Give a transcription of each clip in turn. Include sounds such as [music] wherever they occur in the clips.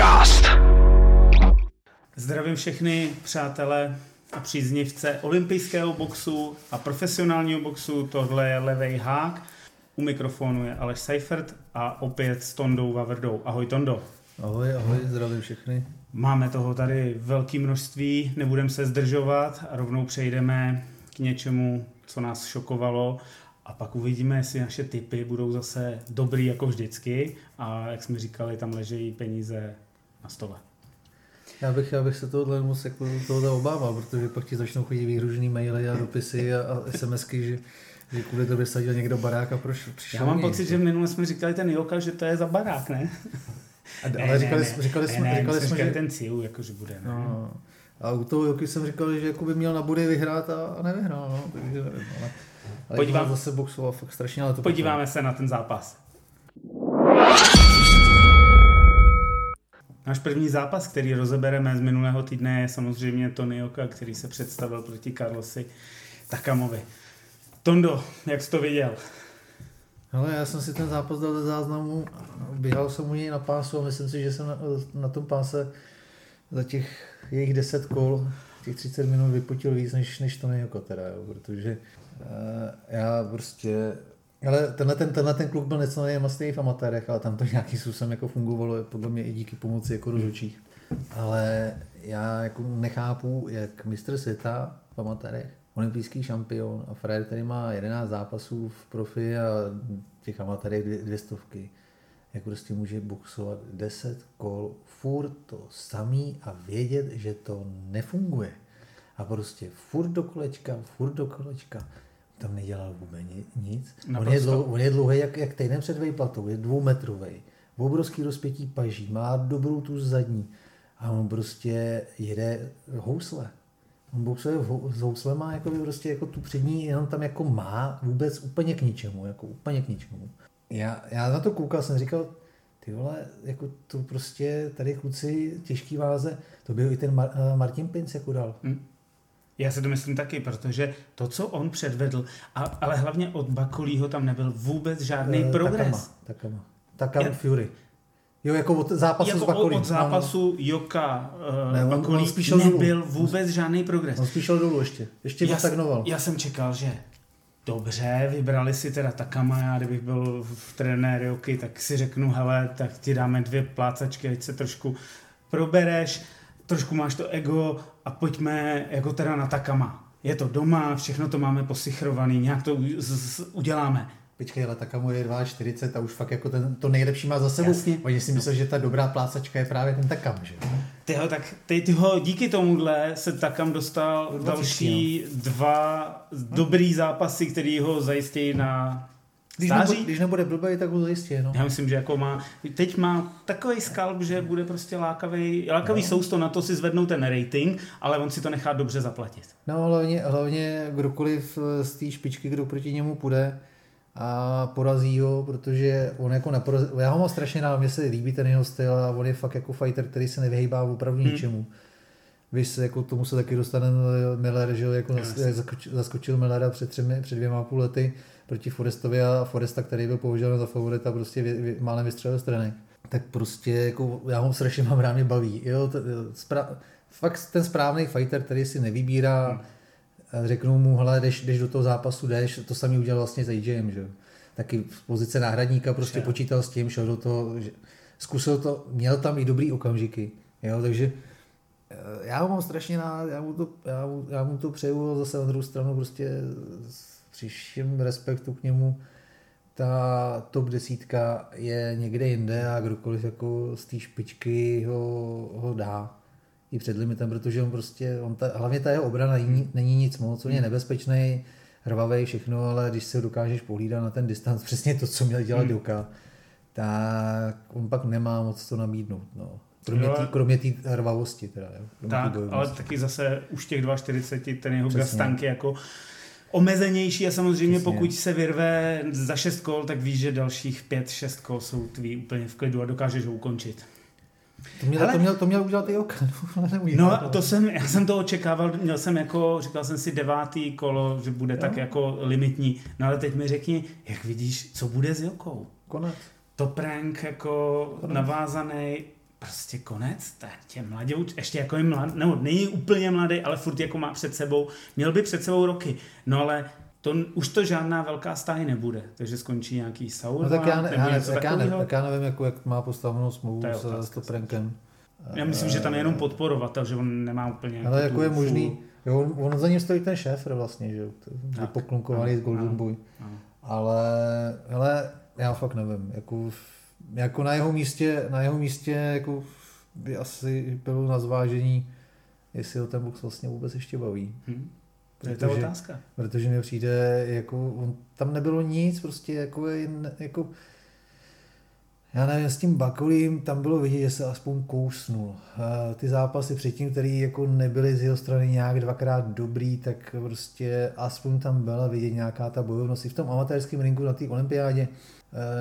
Podcast. Zdravím všechny přátelé a příznivce olympijského boxu a profesionálního boxu. Tohle je Levej Hák. U mikrofonu je Aleš Seifert a opět s Tondou Vavrdou. Ahoj Tondo. Ahoj, ahoj, zdravím všechny. Máme toho tady velké množství, nebudeme se zdržovat a rovnou přejdeme k něčemu, co nás šokovalo a pak uvidíme, jestli naše typy budou zase dobrý jako vždycky a jak jsme říkali, tam ležejí peníze na stole. Já bych, já bych se tohohle moc jako tohohle obával, protože pak ti začnou chodit výhružený maily a dopisy a, a SMSky, že, že kvůli tobě sadil někdo barák a proč Já mám pocit, že minule jsme říkali ten Joka, že to je za barák, ne? A, ne, ale říkali, ne, říkali ne, jsme, ne, říkali jsme, že... ten cíl, jako, že bude. Ne? No, a u toho Joky jsem říkal, že jako by měl na body vyhrát a, a nevyhrál, no, takže nevím, ale, ale Podívám- zase boxoval fakt strašně, ale to Podíváme se na ten zápas. Náš první zápas, který rozebereme z minulého týdne, je samozřejmě Tony Oka, který se představil proti Carlosi Takamovi. Tondo, jak jsi to viděl? Ale já jsem si ten zápas dal ze záznamu, běhal jsem u něj na pásu a myslím si, že jsem na, na tom páse za těch jejich 10 kol, těch 30 minut vypotil víc než, než to nejoko teda, jo, protože uh, já prostě ale tenhle ten, tenhle ten kluk byl něco nejmastný v amatérech, ale tam to nějakým způsobem jako fungovalo, podle mě i díky pomoci jako rozhodčích. Ale já jako nechápu, jak mistr světa v amatérech, olympijský šampion a Fred, který má 11 zápasů v profi a těch amatérech dvě, dvě stovky, jak prostě může boxovat 10 kol, furt to samý a vědět, že to nefunguje. A prostě furt do kolečka, furt do kolečka. Tam nedělal vůbec ni- nic. On je, Naprosto. dlou, on je dlouhý jak, jak týden před vejplatou, je dvoumetrový. Obrovský rozpětí paží, má dobrou tu zadní. A on prostě jede housle. On boxuje v s houslema, jako prostě jako tu přední jenom tam jako má vůbec úplně k ničemu, jako úplně k ničemu. Já, já na to koukal, jsem říkal, ty vole, jako to prostě tady kluci těžký váze, to byl i ten Mar- Martin Pinc jako dal. Já si to myslím taky, protože to, co on předvedl, a, ale hlavně od Bakolího tam nebyl vůbec žádný Eh, progres. Takama, Takama. Takama Já- Fury. Jo, jako od zápasu s Jako Bakolím. od zápasu Joka uh, Ne, on- Bakolí on spíš šel dolů. nebyl vůbec žádný progres. On spíš dolů ještě. Ještě já, stagnoval. já jsem čekal, že dobře, vybrali si teda Takama, já kdybych byl v trenér Joky, tak si řeknu, hele, tak ti dáme dvě plácačky, ať se trošku probereš, trošku máš to ego a pojďme jako teda na Takama. Je to doma, všechno to máme posichrovaný, nějak to uděláme. Počkej, ale Takamo je 2,40 a už fakt jako ten, to nejlepší má za sebou. Jasně. Oni si myslí, že ta dobrá plácačka je právě ten Takam, že? Tyho, tak ty, tyho, díky tomuhle se Takam dostal Do další dva dobrý zápasy, který ho zajistí na Když, stáří. nebude, když nebude blbej, tak ho zajistí, no. Já myslím, že jako má, teď má takový skalp, že bude prostě lákavý, lákavý no. sousto na to si zvednout ten rating, ale on si to nechá dobře zaplatit. No hlavně, hlavně kdokoliv z té špičky, kdo proti němu půjde a porazí ho, protože on jako neporazí, já ho mám strašně rád, mně se líbí ten jeho styl a on je fakt jako fighter, který se nevyhýbá opravdu Hmm. ničemu. Víš, se jako tomu se taky dostane Miller, že jako jak zaskočil, zaskočil Millera před, třemi, před dvěma a půl lety proti Forestovi a Foresta, který byl považován za favorita, prostě vy, vy, málem vystřelil strany. Tak prostě jako, já ho strašně mám rád, mě baví. Jo, to, spra, fakt ten správný fighter, který si nevybírá, Hmm. a řeknu mu, hele, jdeš, jdeš do toho zápasu, jdeš, to samý udělal vlastně s AJem, že. Taky z pozice náhradníka prostě Šel. počítal s tím, šel do toho, že, zkusil to, měl tam i dobrý okamžiky, jo, takže já ho mám strašně rád, já mu to, já mu, já mu to přeju, zase na druhou stranu prostě s příším respektu k němu, ta top desítka je někde jinde a kdokoliv jako z té špičky ho, ho dá i před limitem, protože on prostě, on ta, hlavně ta jeho obrana není, není nic moc, on je nebezpečný, hrvavý všechno, ale když se dokážeš pohlídat na ten distanc, [laughs] přesně to, co měl dělat Hmm. Joka, tak on pak nemá moc co nabídnout. No. Kromě té kromě tý hrvavosti. Teda, jo. Tak, ale taky zase už těch 2,40 ten jeho gastank je jako omezenější a samozřejmě Přesně. pokud se vyrve za 6 kol, tak víš, že dalších 5-6 kol jsou tvý úplně v klidu a dokážeš ho ukončit. To měl, Hele. to měl, to měl udělat i Oka, no, ale. No to jsem, já jsem to očekával, měl jsem jako, říkal jsem si devátý kolo, že bude tak Jo. jako limitní, no ale teď mi řekni, jak vidíš, co bude s Jokou? Konec. To prank jako Konec. navázaný, prostě konec, tak tě mladě, ještě jako je mladý, nebo není úplně mladý, ale furt jako má před sebou, měl by před sebou roky, no ale to, už to žádná velká stáje nebude, takže skončí nějaký Saul. No tak já, ne, já, ne, tak já, ne, tak já nevím, jako, jak má postavenou smlouvu s, s Toprenkem. Já myslím, že tam je jenom podporovatel, že on nemá úplně... Ale jako je možný, jo, on, on za ním stojí ten šéf vlastně, že jo, poklunkovaný z Golden Boy. Ale, ale já fakt nevím, jako, jako na jeho místě, na jeho místě jako by asi bylo na zvážení, jestli ho ten box vlastně vůbec ještě baví. Hmm. Protože, to je ta otázka. Protože mi přijde, jako, on, tam nebylo nic, prostě jako, jako já nevím, s tím Bakolím tam bylo vidět, že se aspoň kousnul. Ty zápasy předtím, které jako nebyly z jeho strany nějak dvakrát dobrý, tak prostě aspoň tam byla vidět nějaká ta bojovnost. I v tom amatérském ringu na té olympiádě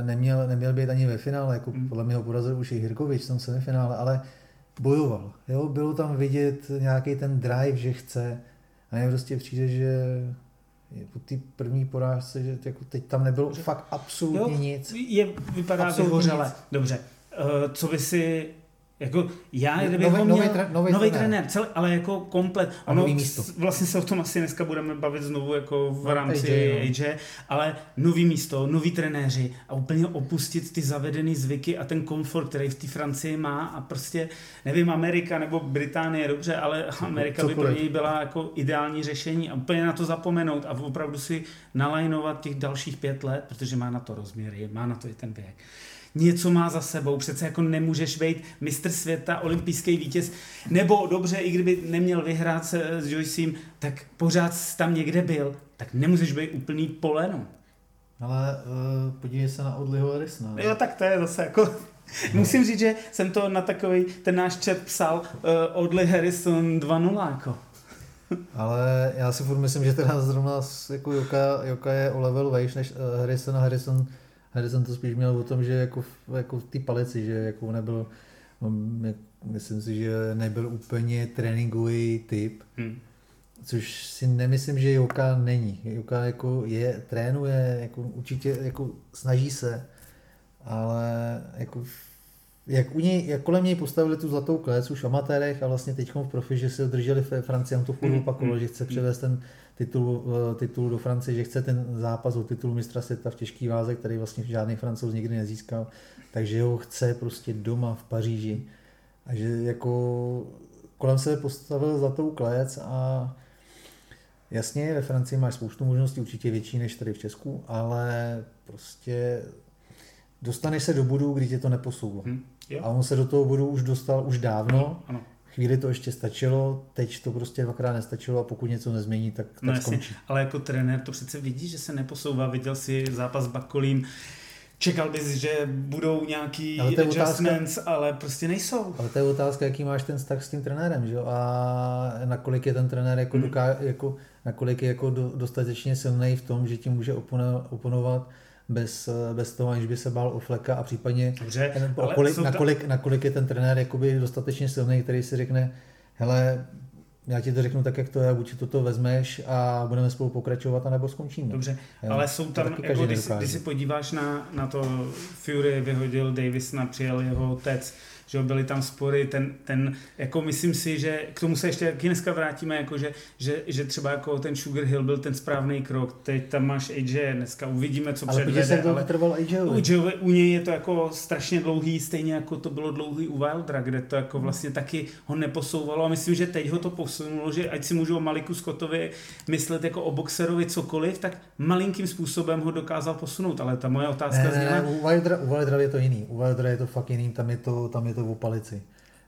neměl, neměl být ani ve finále, jako mm. podle mě ho porazil už i Hirkovič v tom semifinále, ale bojoval. Jo? Bylo tam vidět nějaký ten drive, že chce. A mně prostě přijde, že po té první porážce, že jako teď tam nebylo Dobře. fakt absolutně jo, nic. Je, vypadá vyhořele. Dobře. Uh, co by si jako já, kdybych nový, ho měl, nový, tre, nový, nový trenér, celý, ale jako komplet. A nový místo. Vlastně se o tom asi dneska budeme bavit znovu jako v no, rámci AJ, AJ, ale nový místo, nový trenéři a úplně opustit ty zavedené zvyky a ten komfort, který v té Francii má a prostě, nevím, Amerika nebo Británie, dobře, ale Amerika by pro něj byla jako ideální řešení a úplně na to zapomenout a opravdu si nalajnovat těch dalších pět let, protože má na to rozměry, má na to i ten věk něco má za sebou. Přece jako nemůžeš být mistr světa, olympijský vítěz, nebo dobře, i kdyby neměl vyhrát s, s Joycem, tak pořád tam někde byl, tak nemůžeš být úplný poleno. Ale uh, podívej se na Odliho Harrisona. Jo, tak to je zase jako... No. Musím říct, že jsem to na takový, ten náš chat psal uh, Odli Harrison 2.0 jako. Ale já si furt myslím, že teda zrovna jako Joka, Joka je o level vejš než uh, Harrison a Harrison Harrison to spíš měl o tom, že jako, jako v té palici, že jako nebyl, myslím si, že nebyl úplně tréninkový typ, hmm. což si nemyslím, že Joka není. Joka jako je, trénuje, jako určitě jako snaží se, ale jako jak, u něj, jak kolem něj postavili tu zlatou klec už v amatérech a vlastně teď v profi, že si drželi v Francii, on to furt hmm. opakoval, hmm. že chce převést ten titul, eh, titul do Francie, že chce ten zápas o titul mistra světa v těžký váze, který vlastně žádný francouz nikdy nezískal, takže ho chce prostě doma v Paříži. A že jako kolem se postavil zlatou klec a jasně ve Francii máš spoustu možností, určitě větší než tady v Česku, ale prostě dostaneš se do bodu, kdy tě to neposouvá. Hmm, a on se do toho bodu už dostal už dávno. Ano, ano chvíli to ještě stačilo, teď to prostě dvakrát nestačilo a pokud něco nezmění, tak, tak no skončí. Ale jako trenér to přece vidí, že se neposouvá. Viděl si zápas s Bakolím, čekal bys, že budou nějaký ale adjustments, otázka, ale prostě nejsou. Ale to je otázka, jaký máš ten vztah s tím trenérem, že jo? A nakolik je ten trenér jako, hmm. doká, jako nakolik je jako do, dostatečně silný v tom, že ti může oponovat bez, bez toho, aniž by se bál o fleka a případně Dobře, kolik, na nakolik, nakolik je ten trenér jakoby dostatečně silný, který si řekne, hele, já ti to řeknu tak, jak to je, buď toto vezmeš a budeme spolu pokračovat, anebo skončíme. Dobře, jo? ale jsou tam, jako, když, když si podíváš na, na to, Fury vyhodil Davis, přijel jeho otec, že byly tam spory, ten, ten, jako myslím si, že k tomu se ještě taky dneska vrátíme, jako že, že, že třeba jako ten Sugar Hill byl ten správný krok, teď tam máš AJ, dneska uvidíme, co ale předvede. Se ale trval AJ. U, u něj je to jako strašně dlouhý, stejně jako to bylo dlouhý u Wildra, kde to jako vlastně taky ho neposouvalo a myslím, že teď ho to posunulo, že ať si můžu o Maliku Scottovi myslet jako o boxerovi cokoliv, tak malinkým způsobem ho dokázal posunout, ale ta moje otázka ne, zněla... Ne, u Wildra, u Wildra je to jiný, u Wildra je to fakt jiný, tam je to, tam je to to o palici.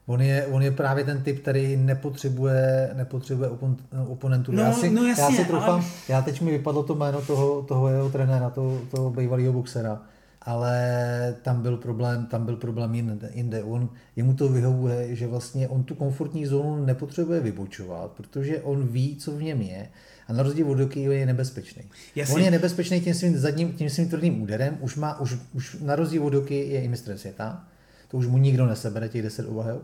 On je, on je právě ten typ, který nepotřebuje, nepotřebuje opon, oponentů. No, já, si, no jasně, já si troufám, ale... já teď mi vypadlo to jméno toho, toho jeho trenéra, toho, toho bývalého boxera, ale tam byl problém, tam byl problém jinde. jinde. On, jemu to vyhovuje, že vlastně on tu komfortní zónu nepotřebuje vybočovat, protože on ví, co v něm je a na rozdíl od Doky je nebezpečný. Jasně. On je nebezpečný tím svým zadním, tím svým tvrdým úderem, už, má, už, už na rozdíl od Doky je i mistr světa, to už mu nikdo nesebere těch 10 obhajob.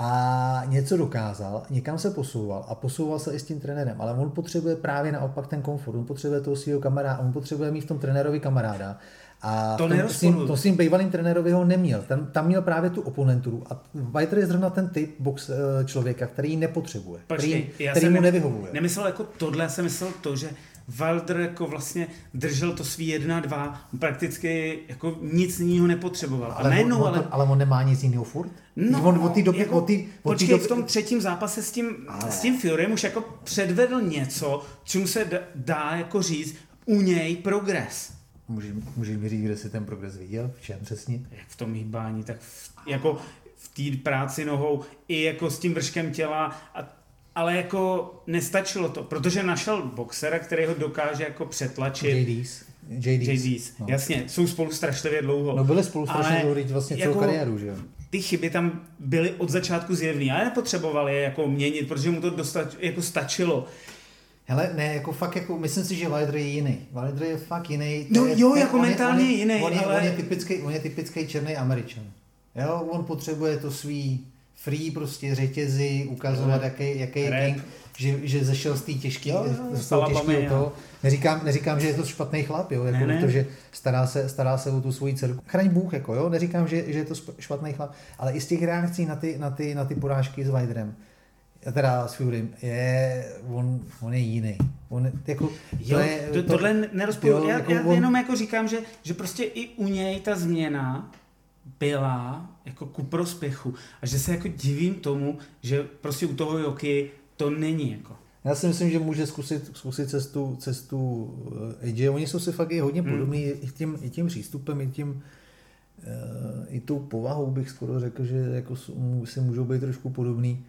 a něco dokázal, někam se posouval a posouval se i s tím trenérem, ale on potřebuje právě naopak ten komfort, on potřebuje toho svého kamaráda, on potřebuje mít v tom trenérovi kamaráda a To tom, svým, to svým bývalým trenérovi ho neměl, tam, tam měl právě tu oponenturu a Whiter je zrovna ten typ box eh, člověka, který ji nepotřebuje, Počkej, který, já který mu ne- nevyhovuje. Nemyslel jako tohle, já jsem myslel to, že Wilder jako vlastně držel to svý 1-2, prakticky jako nic jiného nepotřeboval. A najednou, on, ale... ale on nemá nic jiného furt? No, on od té doby, jako, od té, od počkej, doby, v tom třetím zápase s tím, s tím Furym už jako předvedl něco, čemu se dá, dá jako říct u něj progres. Můžeš, můžeš mi říct, kde jsi ten progres viděl? V čem přesně? Jak v tom hýbání, tak v, jako v té práci nohou i jako s tím vrškem těla a ale jako nestačilo to, protože našel boxera, který ho dokáže jako přetlačit. JDs. JDs. JDs. No. Jasně, jsou spolu strašlivě dlouho. No byli spolu strašně Ale dlouho, vlastně celou jako- kariéru, že jo? Ty chyby tam byly od začátku zjevný, ale nepotřeboval je jako měnit, protože mu to dostač, jako stačilo. Hele, ne, jako fakt, jako, myslím si, že Wilder je jiný. Wilder je fakt jiný. No je, jo, jako on je- mentálně on je, jiný, on je, ale- On je typický, on je typický černý američan. Jo, on potřebuje to svý free prostě řetězy, ukazovat, jaký, jaký je že, že zešel z té těžké, z toho těžkého toho. Neříkám, neříkám, že je to špatný chlap, jo, jako, Ne, ne. protože stará se, stará se o tu svoji dceru. Chraň Bůh, jako, jo, neříkám, že, že je to špatný chlap, ale i z těch reakcí na ty, na ty, na ty porážky s Wilderem, teda s Furym, je, on, on je jiný. On, jako, Jo, je, to, tohle nerozporu. jo, Já, jako já on- jenom jako říkám, že, že prostě i u něj ta změna byla jako ku prospěchu a že se jako divím tomu, že prostě u toho Joky to není jako. Já si myslím, že může zkusit, zkusit cestu, cestu eh, AJ. Oni jsou si fakt i hodně Hmm. podobní i tím, i tím přístupem, i tím eh, i tou povahou bych skoro řekl, že jako si můžou být trošku podobný.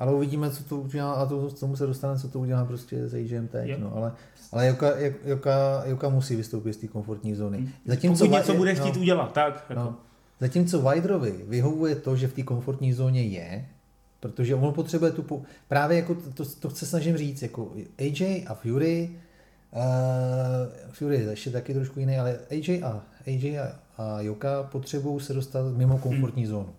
Ale uvidíme, co to udělá, a to, tomu se dostane, co to udělá prostě s AJem teď. Jo. No, ale ale Joka, Joka, Joka musí vystoupit z té komfortní zóny. Zatímco Pokud něco bude no, chtít udělat, tak. Jako. No. Zatímco Wilderovi vyhovuje to, že v té komfortní zóně je, protože on potřebuje tu... Po... Právě jako to, to, to chce snažím říct, jako AJ a Fury, uh, Fury je ještě taky trošku jiný, ale AJ a, AJ a, a Joka potřebují se dostat mimo komfortní hmm. zónu.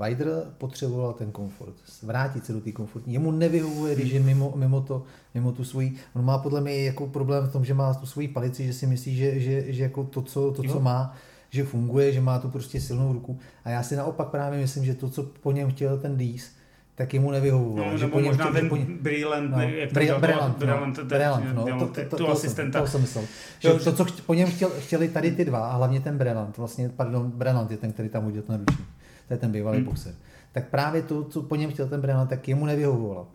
Wilder potřeboval ten komfort, vrátit se do té komfortní. Jemu nevyhovuje, když je mimo, mimo, to, mimo tu svoji. On má podle mě jako problém v tom, že má tu svoji palici, že si myslí, že, že, že jako to, co, to, co má, že funguje, že má tu prostě silnou ruku. A já si naopak právě myslím, že to, co po něm chtěl ten Dís, tak jemu nevyhovovalo. No, že nebo po něm možná chtěl, ten po něm, Brillant, No, jak to Brillant, Brillant, no, Brillant, no, to, to, to, to, asistenta. Jsem, to jsem myslel. Že to, co po něm chtěl, chtěli tady ty dva, a hlavně ten Brillant, vlastně, pardon, Brillant je ten, který tam udělal ten ručník. To je ten bývalý Hmm. boxer. Tak právě to, co po něm chtěl ten Brillant, tak jemu nevyhovovalo.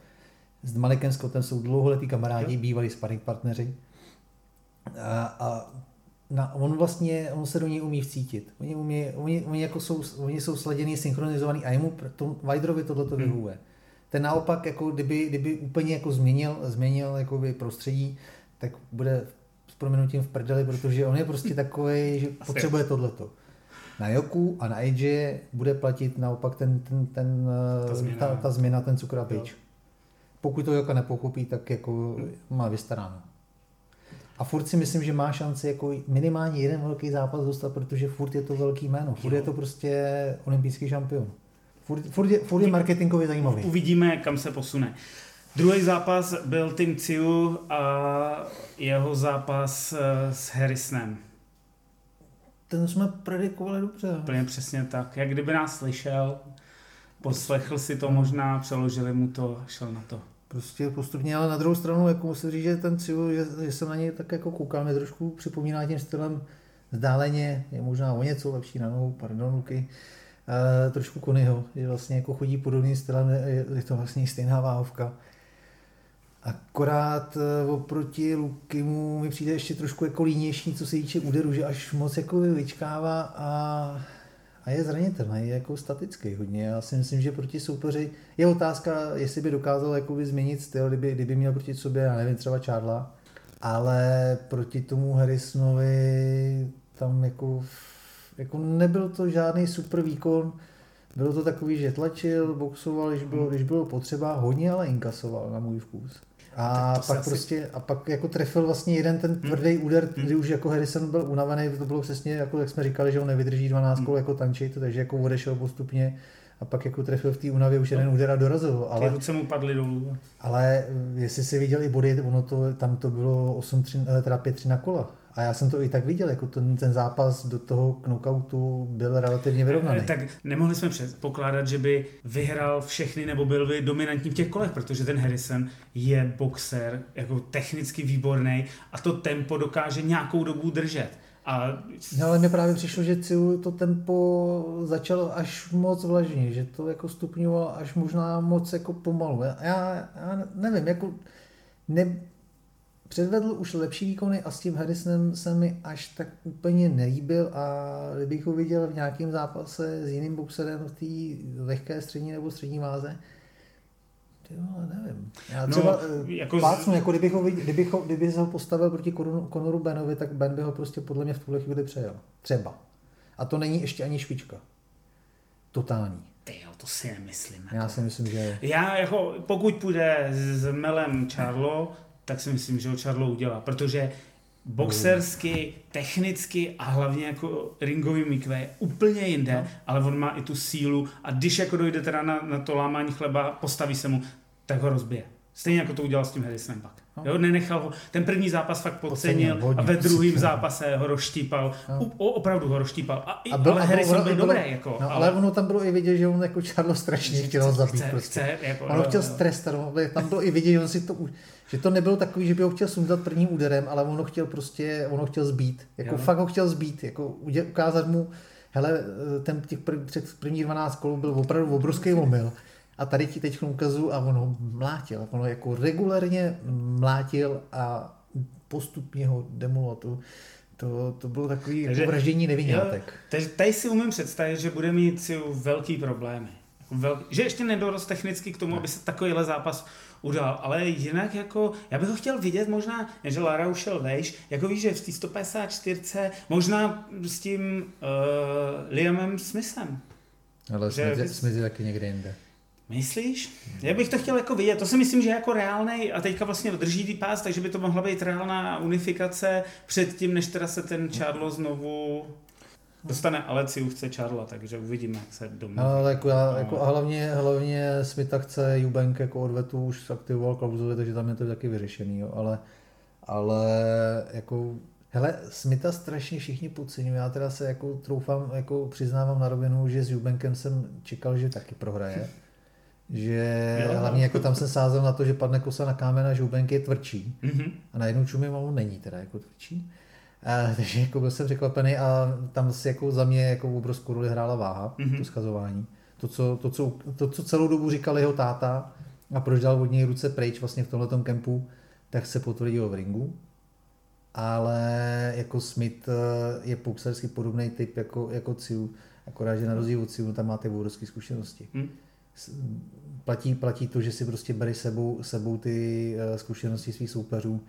S Malikem Scottem jsou dlouholetí kamarádi, Jo. bývalí sparring partneři. A, a na, on vlastně, on se do něj umí vcítit. Oni, umí, oni, oni, jako jsou, oni jsou sladěný, synchronizovaný a jemu, to, Wilderovi tohle to Hmm. vyhovuje. Ten naopak, jako kdyby, kdyby úplně jako změnil, změnil jakoby prostředí, tak bude s proměnutím v prdeli, protože on je prostě takový, že potřebuje tohleto. Na Joku a na AJ bude platit naopak ten, ten, ten, Ta ta, změna. ta, ta změna, ten cukr a pič. Pokud to Joka nepochopí, tak jako má vystaráno. A furt si myslím, že má šanci jako minimálně jeden velký zápas dostat, protože furt je to velký jméno. Furt Jo. je to prostě olympijský šampion. Furt, furt, je, furt je marketingově zajímavý. Uvidíme, kam se posune. Druhý zápas byl Tim Ciu a jeho zápas eh, s Harrisonem. Ten jsme predikovali dobře. Úplně přesně tak. Jak kdyby nás slyšel, poslechl si to možná, přeložili mu to, šel na to. Prostě postupně, ale na druhou stranu jako musím říct, že ten Ciu, že, že jsem na něj tak jako koukal, mě trošku připomíná tím stylem vzdáleně, je možná o něco lepší na nohu, pardon, Luky, e, trošku Konyho, že vlastně jako chodí podobným stylem, je, je to vlastně stejná váhovka. Akorát e, oproti Lukimu mi přijde ještě trošku jako línější, co se týče úderu, že až moc jako vyčkává a, a je zranitelný, je jako statický hodně. Já si myslím, že proti soupeři je otázka, jestli by dokázal jakoby změnit styl, kdyby, kdyby měl proti sobě, já nevím, třeba Čádla, ale proti tomu Harrisonovi tam jako, jako nebyl to žádný super výkon, bylo to takový, že tlačil, boxoval, když bylo, když bylo potřeba, hodně ale inkasoval na můj vkus. A se pak prostě, a pak jako trefil vlastně jeden ten tvrdý úder, kdy už jako Harrison byl unavený, to bylo přesně jako jak jsme říkali, že on nevydrží 12 kol jako tančit, takže jako odešel postupně a pak jako trefil v té únavě už jeden úder a dorazil. Ale, Ty ruce mu padly dolů. ale eh, jestli si viděl i body, ono to, tam to bylo 8-3, eh, teda 5-3 na kola. A já jsem to i tak viděl, jako ten, ten zápas do toho knockoutu byl relativně vyrovnaný. Tak nemohli jsme předpokládat, že by vyhrál všechny nebo byl by dominantní v těch kolech, protože ten Harrison je boxer, jako technicky výborný a to tempo dokáže nějakou dobu držet. A No, ale mně právě přišlo, že Ciu to tempo začalo až moc vlažně, že to jako stupňovalo až možná moc jako pomalu. Já, já nevím, jako ne, předvedl už lepší výkony a s tím Harrisonem se mi až tak úplně nelíbil a kdybych ho viděl v nějakém zápase s jiným boxerem v té lehké střední nebo střední váze, ty vole, nevím. Já No, třeba jako jako, z- plácnu, jako kdybych ho, viděl, kdybych, ho, kdybych ho postavil proti Conoru- Conoru Benovi, tak Ben by ho prostě podle mě v tuhle chvíli přejel. Třeba. A to není ještě ani špička. Totální. ty jo, to si nemyslím. Jako. Já si myslím, že Já jako, pokud půjde s Melem Charlo, tak si myslím, že ho Charlo udělá, protože boxersky, technicky a hlavně jako ringový mikve je úplně jinde, No. ale on má i tu sílu a když jako dojde teda na, na to lámání chleba, postaví se mu, tak ho rozbije. Stejně jako to udělal s tím Harrisonem pak. No. Jo, nenechal ho. Ten první zápas fakt podcenil a ve druhém [laughs] zápase ho rozštípal. No. U, o, opravdu ho rozštípal. A, i, A byl, ale Harrison byl bylo- dobrý. Jako, no, ale ono tam bylo i vidět, že on jako Charlo strašně chtěl zabít. chce, prostě. chce, jako, On ho jo, chtěl jo. strestat, tam bylo i vidět, že on si to už, že to nebylo takový, že by ho chtěl sundat prvním úderem, ale on ho chtěl prostě, on ho chtěl zbít. Jako Jo. fakt ho chtěl zbít, jako ukázat mu, hele, ten těch prv, před první 12 kolů byl opravdu obrovský omyl. A tady ti teď ukazu a on ho mlátil. On ho jako regulérně mlátil a postupně ho demoloval. To, to, to bylo takový Takže- jako vraždění nevinátek. takže tady si umím představit, že bude mít si velký problémy. Velký, že ještě nedorost technicky k tomu, aby se takovýhle zápas udal, ale jinak jako, já bych ho chtěl vidět možná, že Lara už šel vejš, jako víš, že v té 154, možná s tím uh, Liamem Smithem. Ale Smith, Smith je taky někde jinde. Myslíš? Já bych to chtěl jako vidět. To si myslím, že je jako reálnej a teďka vlastně drží ty pás, takže by to mohla být reálná unifikace předtím, než teda se ten Charlo znovu dostane, ale Ciu chce Charla, takže uvidíme, jak se domluví. Ale jako já, No. jako a hlavně, hlavně Smitha chce Jubank jako odvetu už aktivoval klauzuli, takže tam je to taky vyřešený, jo. Ale, ale jako, hele, Smitha strašně všichni podceňují, já teda se jako troufám, jako přiznávám na rovinu, že s Jubankem jsem čekal, že taky prohraje. Že Jo. hlavně jako tam jsem sázel na to, že padne kosa na kámen a že Jubank je tvrdší. Mhm. A najednou čumím a on není teda jako tvrdší. A, takže jako byl jsem překvapený a tam si jako za mě jako obrovskou roli hrála váha, Mhm. mm-hmm. to schazování. To co, to, co, to, co celou dobu říkal jeho táta a proč dal od něj ruce pryč vlastně v tomhletom kempu, tak se potvrdilo v ringu. Ale jako Smith eh, je boxersky podobný typ jako, jako Ciu, akorát, že na rozdíl od Ciu tam máte obrovské zkušenosti. S- Platí, platí to, že si prostě bere sebou, sebou ty eh, zkušenosti svých soupeřů.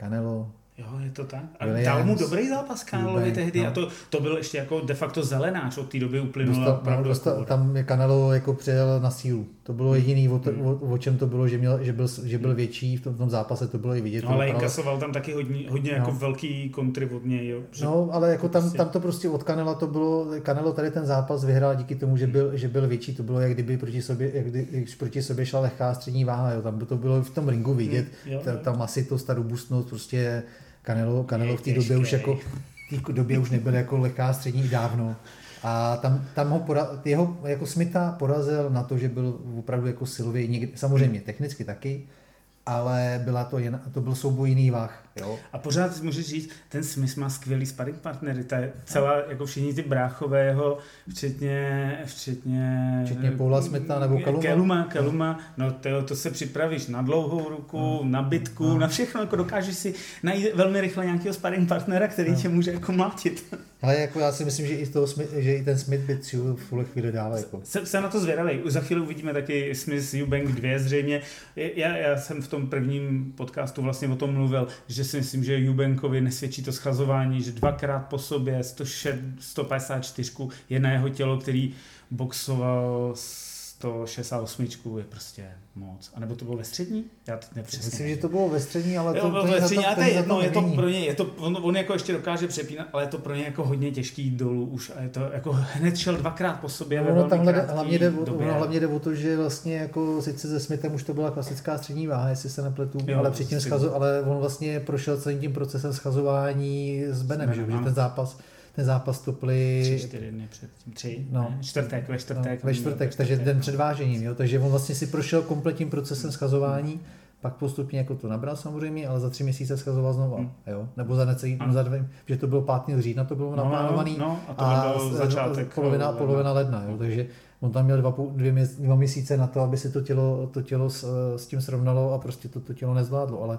Canelo, Jo, je to tak. A Williams, dal mu dobrý zápas Kanelovi tehdy no. a to, to byl ještě jako de facto zelenáč od té doby uplynulo Dostal, opravdu tam je Canelo jako přijel na sílu. To bylo jediný, o, to, Hmm. o, o, čem to bylo, že, měl, že, byl, že byl větší v tom, v tom zápase, to bylo i vidět. No, ale vypadalo- inkasoval tam taky hodně, hodně No. jako velký kontry od něj, jo. Že- No, ale jako tam, prostě- tam to prostě od Canela to bylo, Canelo tady ten zápas vyhrál díky tomu, že byl, že byl větší, to bylo jak kdyby proti sobě, jak kdy, když proti sobě šla lehká střední váha, jo. tam by to bylo v tom ringu vidět, Hmm, jo, ta, ta masitost, ta robustnost, prostě Canelo, Canelo v té době už jako, v té době už nebyl jako lehká střední dávno. A tam, tam ho pora, jeho jako Smitha porazil na to, že byl opravdu jako někdy, samozřejmě technicky taky, ale byla to, jen, to byl souboj jiný váh. Jo? A pořád můžeš říct, ten Smith má skvělý sparring partnery, ta je celá, jako všichni ty bráchové jeho, včetně, včetně, Včetně Paula Smitha nebo Kaluma. Kaluma, Kaluma, no to, to se připravíš na dlouhou ruku, na bitku, No. na všechno, jako dokážeš si najít velmi rychle nějakého sparring partnera, který No. tě může jako mlátit. Ale jako já si myslím, že i, toho, Smith- že i ten Smith by Ciu v tuhle chvíli dál. Jako. Jsem, jsem na to zvědavý. Už za chvíli uvidíme taky Smith Eubank 2 zřejmě. Já, já jsem v tom prvním podcastu vlastně o tom mluvil, že si myslím, že Eubankovi nesvědčí to schazování, že dvakrát po sobě 106, 154 je na jeho tělo, který boxoval 168 je prostě moc. A nebo to bylo ve střední? Já teď nepřesně. Myslím, že to bylo ve střední, ale to, Jo, bylo to ve střední, to, ale to to je jedno, to je to pro něj, je to, on, on, jako ještě dokáže přepínat, ale je to pro něj jako hodně těžký dolů už a je to jako hned šel dvakrát po sobě ve Ono tam hlavně jde, o- době. ono hlavně jde o to, že vlastně jako sice se Smithem už to byla klasická střední váha, jestli se nepletu, Jo, ale předtím schazo, ale on vlastně prošel celým tím procesem schazování s Benem, že, ten zápas, ten zápas topli Tři, čtyři dny předtím, tři, No. ne, čtvrtek, ve čtvrtek. no, ve čtvrtek, takže den před vážením, jo, takže on vlastně si prošel kompletním procesem schazování, pak postupně jako to nabral samozřejmě, ale za tři měsíce schazoval znova, Hmm. jo, nebo za necelý, Ano. za dva, že to bylo 5. října, to bylo No, naplánovaný, no, a to a byl začátek polovina, ledna. polovina ledna, jo, takže on tam měl dva, dvě, měs- dva měsíce na to, aby si to tělo, to tělo s, s tím srovnalo a prostě to, to tělo nezvládlo, ale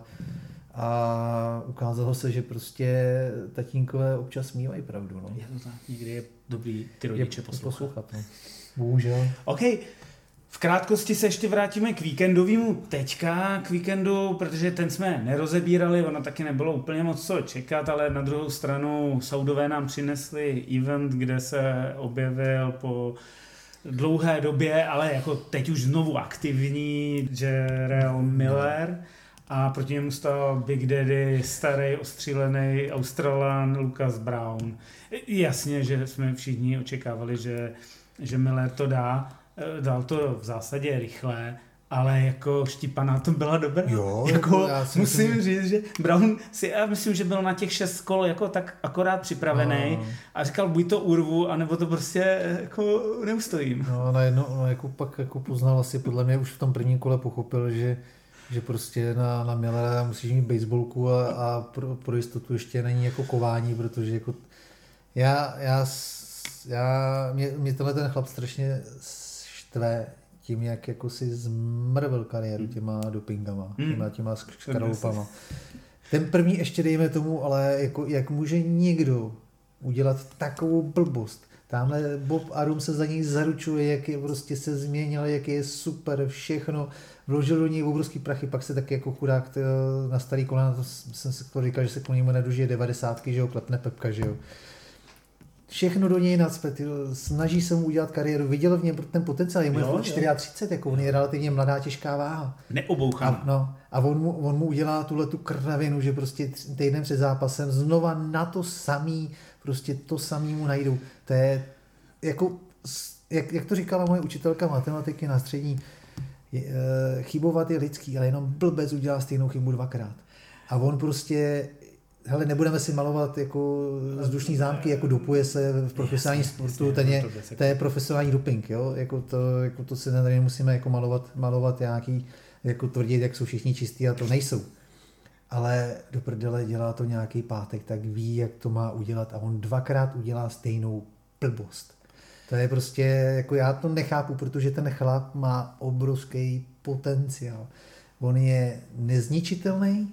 a ukázalo se, že prostě tatínkové občas mývají pravdu. No. Je to tak, někdy je dobrý ty Je rodiče poslouchat. poslouchat no. Bohužel. OK, v krátkosti se ještě vrátíme k víkendovému teďka, k víkendu, protože ten jsme nerozebírali, ono taky nebylo úplně moc co čekat, ale na druhou stranu Saudové nám přinesli event, kde se objevil po dlouhé době, ale jako teď už znovu aktivní Jerel Miller a proti němu stál Big Daddy, starý ostřílený Australan Lucas Brown. Jasně, že jsme všichni očekávali, že, že Miller to dá, Eh, dal to v zásadě rychle, ale jako štípaná to byla dobrá. Jo, jako, já si musím myslím, říct, že Brown si, já myslím, že byl na těch šest kol jako tak akorát připravený No. a říkal, buď to urvu, anebo to prostě eh, jako neustojím. No a najednou, no, jako pak jako poznal asi, podle mě už v tom prvním kole pochopil, že že prostě na, na Millera musíš mít baseballku a, a pro, pro, jistotu ještě není jako kování, protože jako já, já, já mě, mě tenhle ten chlap strašně štve tím, jak jako si zmrvil kariéru těma dopingama, Hmm. těma, těma škarloupama. Ten první ještě dejme tomu, ale jako, jak může někdo udělat takovou blbost. Tamhle Bob Arum se za něj zaručuje, jak je prostě se změnil, jak je super, všechno. Vložil do něj obrovský prachy, pak se taky jako chudák t- na starý kolena, to jsem si to říkal, že se k němu nedožije devadesátky, že jo, klepne Pepka, že jo. Všechno do něj ty, snaží se mu udělat kariéru, viděl v něm ten potenciál, je mu Jo, je jo. 34, jako on je relativně mladá, těžká váha. Neobouchaná. A, no, a on, mu, on mu udělá tuhle tu kravinu, že prostě týden před zápasem znova na to samý, prostě to samý mu najdou. To je jako, jak, jak to říkala moje učitelka matematiky na střední, eh, chybovat je lidský, ale jenom blbec udělá stejnou chybu dvakrát. A on prostě, hele, nebudeme si malovat jako vzdušní zámky, jako dopuje se v profesionálním Jasně, sportu, jasně, ten je, to věc jako- to je profesionální doping, jo? Jako to, jako to si tady musíme jako malovat, malovat nějaký, jako tvrdit, jak jsou všichni čistí a to nejsou. Ale do prdele dělá to nějaký pátek, tak ví, jak to má udělat a on dvakrát udělá stejnou blbost. To je prostě, jako já to nechápu, protože ten chlap má obrovský potenciál. On je nezničitelný,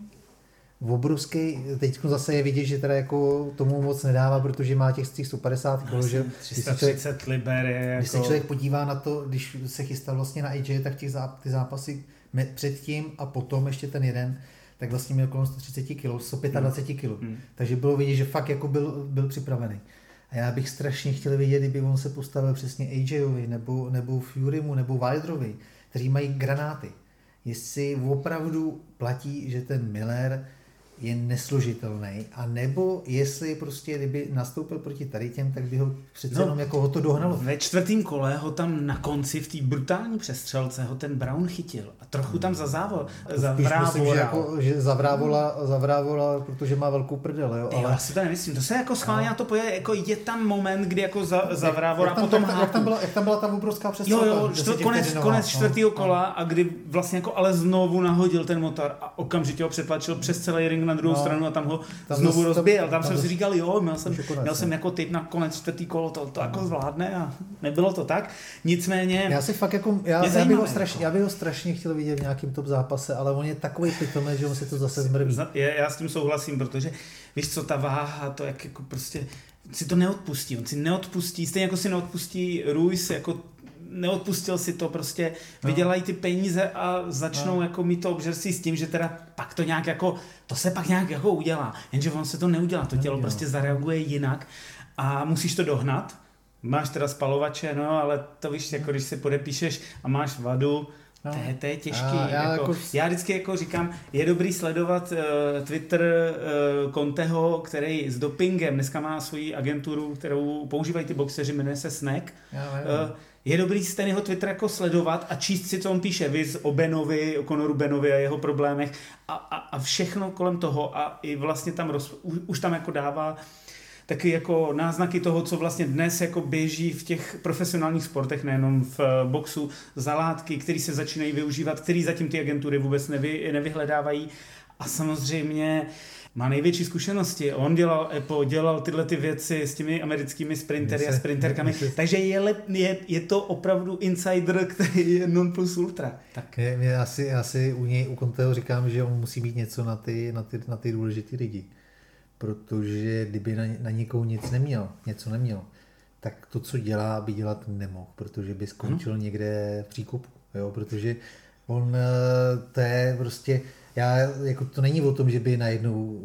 obrovský, teď zase je vidět, že teda jako tomu moc nedává, protože má těch z těch 150 kg, že když si člověk, 330 liber je když se jako... člověk podívá na to, když se chystal vlastně na AJ, tak těch záp, ty zápasy předtím a potom ještě ten jeden, tak vlastně měl kolem 130 kg, 125 kg. Hmm. Takže bylo vidět, že fakt jako byl, byl připravený. A já bych strašně chtěl vidět, kdyby on se postavil přesně AJovi, nebo, nebo Furymu, nebo Wilderovi, kteří mají granáty. Jestli opravdu platí, že ten Miller je nesložitelný, a nebo jestli prostě, kdyby nastoupil proti tady těm, tak by ho přece No. no. jenom jako ho to dohnalo. Ve čtvrtém kole ho tam na konci v té brutální přestřelce ho ten Brown chytil a trochu tam zazával, Spíš myslím, že, jako, že zavrávola, zavrávola, protože má velkou prdel, jo, Jo, ale já si to nemyslím, to se jako schválně na to poje, jako je tam moment, kdy jako za, zavrávoral jak, a tam, potom jak, tam, jak, tam byla, jak tam byla ta obrovská Jo, přestřelka? jo, konec, desetivteřinová, konec no. čtvrtého kola a kdy vlastně jako ale znovu nahodil ten motor a okamžitě ho přetlačil přes celý ring na druhou No. stranu a tam ho Tam znovu rozběl. Tam, tam jsem si říkal, jo, měl jsem, konec, měl jsem jako typ na konec čtvrtý kolo, to, to jako zvládne a nebylo to tak. Nicméně, Já si fakt jako, já, já, bych ho strašně, já bych ho strašně chtěl vidět v nějakém top zápase, ale on je takový pitomec, že on si to zase zmrví. Je, já s tím souhlasím, protože víš co, ta váha, to jak jako prostě si to neodpustí, on si neodpustí, stejně jako si neodpustí Ruiz, jako neodpustil si to, prostě No. vydělají ty peníze a začnou No. jako mít to obžerství s tím, že teda pak to nějak jako, to se pak nějak jako udělá, jenže on se to neudělá, to tělo Neudělá. prostě zareaguje jinak a musíš to dohnat, máš teda spalovače, no ale to víš, jako když si podepíšeš a máš vadu, No. To, je, to je těžký. A já, jako, jako... já vždycky jako říkám, je dobrý sledovat uh, Twitter uh, Conteho, který s dopingem dneska má svoji agenturu, kterou používají ty boxeři, jmenuje se Snack. Já, já. Uh, je dobrý ten jeho Twitter jako sledovat a číst si, co on píše, viz o Benovi, o Conoru Benovi a jeho problémech a, a, a všechno kolem toho a i vlastně tam roz, už, už tam jako dává taky jako náznaky toho, co vlastně dnes jako běží v těch profesionálních sportech, nejenom v eh, boxu, zalátky, které se začínají využívat, které zatím ty agentury vůbec nevy, nevyhledávají. A samozřejmě má největší zkušenosti. On dělal Apple, dělal tyhle ty věci s těmi americkými sprintery a sprinterkami, takže je, lep, je, je to opravdu insider, který je non plus ultra. Tak. Je, asi, asi u něj, u Conteho říkám, že on musí být něco na ty, na ty, na ty důležité lidi protože kdyby na, na někoho nic neměl, něco neměl, tak to, co dělá, by dělat nemohl, protože by skončil hmm. někde v příkupu, jo, protože on, eh, to je prostě, já, jako to není o tom, že by najednou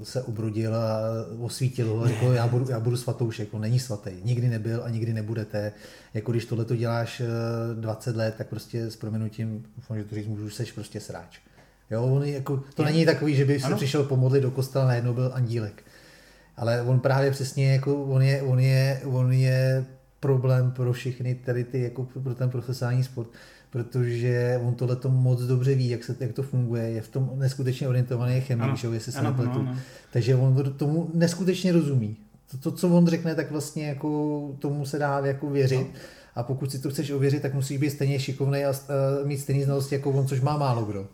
eh, se obrodil a osvítil ho a řekl, já budu, já budu svatoušek, on není svatý, nikdy nebyl a nikdy nebudete. Jako když tohle to děláš 20 eh, let, tak prostě s proměnutím, že to říct můžu, seš prostě sráč. Jo, on jako, to není takový, že by se přišel pomodlit do kostela, najednou byl andílek. Ale on právě přesně, jako on je, on je, on je problém pro všechny tady ty, jako pro ten profesionální sport, protože on tohle to moc dobře ví, jak, se, jak to funguje, je v tom neskutečně orientovaný chemik, že jestli se ano, nepletu. Ano, ano. Takže on tomu neskutečně rozumí. To, to, co on řekne, tak vlastně jako tomu se dá jako věřit. No. A pokud si to chceš ověřit, tak musíš být stejně šikovný a, a mít stejný znalosti jako on, což má málo kdo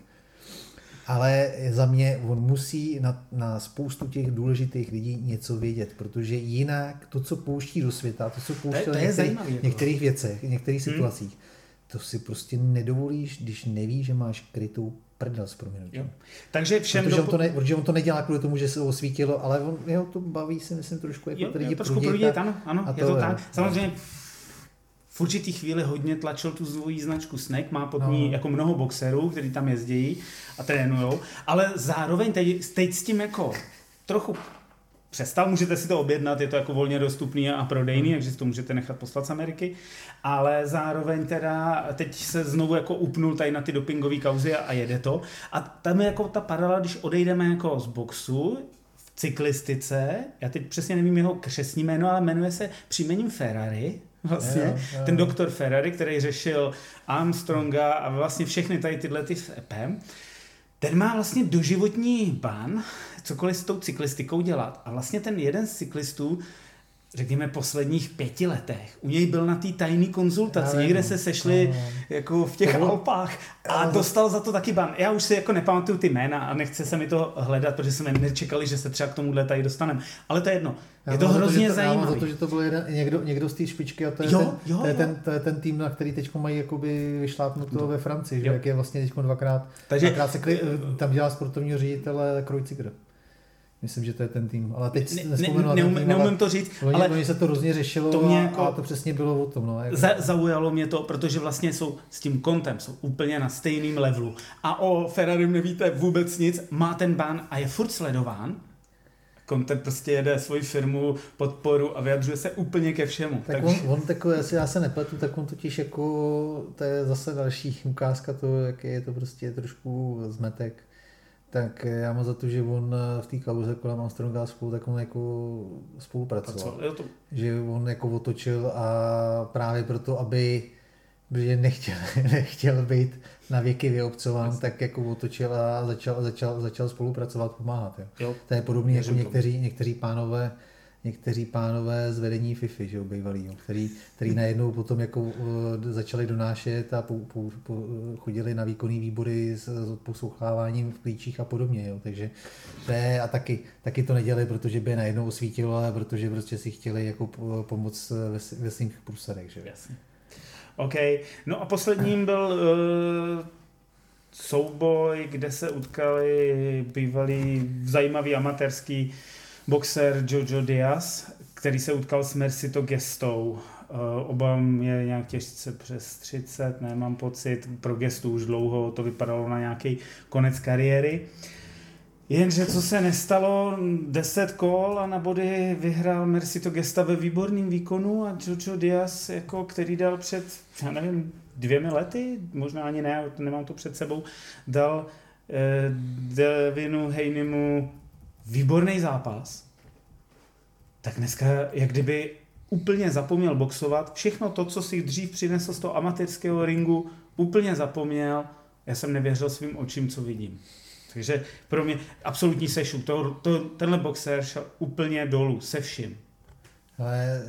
ale za mě on musí na, na spoustu těch důležitých lidí něco vědět, protože jinak to, co pouští do světa, to, co pouští v některých, některých věcech, v některých hmm. situacích, to si prostě nedovolíš, když nevíš, že máš krytou prdel s proměnutím. Takže všem protože, do... on to ne, protože on to nedělá kvůli tomu, že se osvítilo, ale on jeho to baví si myslím trošku jako jo, lidi trošku prudit, ano, ano, a je to, to tak. Samozřejmě v určitý chvíli hodně tlačil tu svoji značku Snack, má pod ní no. jako mnoho boxerů, kteří tam jezdí a trénujou, ale zároveň teď, teď s tím jako trochu přestal, můžete si to objednat, je to jako volně dostupný a prodejný, hmm. takže si to můžete nechat poslat z Ameriky, ale zároveň teda teď se znovu jako upnul tady na ty dopingové kauzy a, a jede to. A tam je jako ta paralela, když odejdeme jako z boxu, v cyklistice, já teď přesně nevím jeho křesní jméno, ale jmenuje se příjmením Ferrari, vlastně, jo, jo. ten doktor Ferrari, který řešil Armstronga a vlastně všechny tady tyhle ty s EPem, ten má vlastně doživotní ban, cokoliv s tou cyklistikou dělat. A vlastně ten jeden z cyklistů řekněme, posledních pěti letech. U něj byl na té tajné konzultaci, Já někde se sešli no. jako v těch to Alpách a dostal za to taky ban. Já už si jako nepamatuju ty jména a nechce se mi to hledat, protože jsme nečekali, že se třeba k tomuhle tady dostaneme. Ale to je jedno. Je to hrozně to, zajímavé. Za to, že to byl jeden, někdo, někdo z té špičky a to je, jo, ten, jo, to, je jo. ten, to je ten tým, na který teď mají jakoby vyšlápnuto ve Francii, že jak je vlastně teď dvakrát, Takže, dvakrát se, tam dělá sportovního ředitele Krojciger. Myslím, že to je ten tým, ale teď ne, ne, neum, tým, neumím to říct, oni, ale oni se to různě řešilo to mě jako, a to přesně bylo o tom. No, jako. za, zaujalo mě to, protože vlastně jsou s tím kontem, jsou úplně na stejným levelu a o Ferrari nevíte vůbec nic, má ten ban a je furt sledován, Content prostě jede svoji firmu, podporu a vyjadřuje se úplně ke všemu. Tak takže... on, on takový, jestli já se nepletu, tak on totiž jako, to je zase další ukázka toho, jak je to prostě trošku zmetek tak já mám za to, že on v té kauze kolem Armstronga spolu, tak on jako spolupracoval. To... Že on jako otočil a právě proto, aby protože nechtěl, [laughs] nechtěl být na věky vyobcován, tak jako otočil a začal, začal, začal spolupracovat, pomáhat. Jo. Jo. To je podobné jako někteří, někteří pánové, někteří pánové z vedení FIFI, že jo, bývalý, který, který najednou potom jako uh, začali donášet a po, po, po, chodili na výkonné výbory s, s posloucháváním v klíčích a podobně, jo, takže to je, a taky, taky to nedělali, protože by je najednou osvítilo, ale protože prostě si chtěli jako pomoct ve, ve svých průsadech, že jo. Jasně. OK, no a posledním byl uh, souboj, kde se utkali bývalý zajímavý amatérský boxer Jojo Diaz, který se utkal s Mercito Gestou. Uh, oba je nějak těžce přes 30, nemám pocit, pro Gestu už dlouho to vypadalo na nějaký konec kariéry. Jenže co se nestalo, 10 kol a na body vyhrál Mercito Gesta ve výborným výkonu a Jojo Diaz, jako, který dal před, já nevím, dvěmi lety, možná ani ne, nemám to před sebou, dal eh, Devinu Hejnimu výborný zápas, tak dneska jak kdyby úplně zapomněl boxovat, všechno to, co si dřív přinesl z toho amatérského ringu, úplně zapomněl, já jsem nevěřil svým očím, co vidím. Takže pro mě absolutní sešup. To, to, tenhle boxer šel úplně dolů se vším. Ale,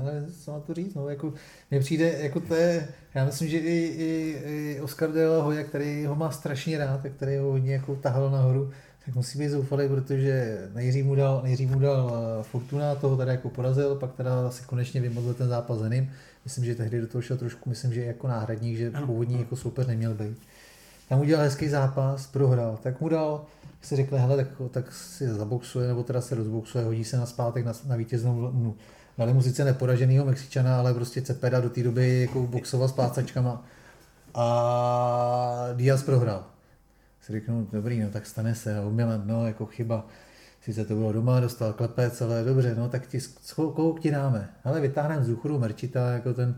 ale co má to říct, no, jako, mně přijde, jako to je, já myslím, že i, i, i Oscar de který ho má strašně rád, který ho hodně jako tahal nahoru, tak musí být zoufalý, protože nejdřív mu dal, nejdřív mu dal eh, Fortuna, toho tady jako porazil, pak teda si konečně vymodlil ten zápas za ním. Myslím, že tehdy do toho šel trošku, myslím, že jako náhradník, že původní jako soupeř neměl být tam udělal hezký zápas, prohrál, tak mu dal, si řekli, hele, tak, tak si zaboxuje, nebo teda se rozboxuje, hodí se na zpátek na, na vítěznou vlnu. Dali mu sice neporaženýho Mexičana, ale prostě Cepeda do té doby jako boxoval s plácačkama. A Diaz prohrál. Si řeknu, dobrý, no tak stane se, omylem, no jako chyba. Sice to bylo doma, dostal klepec, ale dobře, no tak ti, koho ti dáme? Ale vytáhneme z důchodu Merčita, jako ten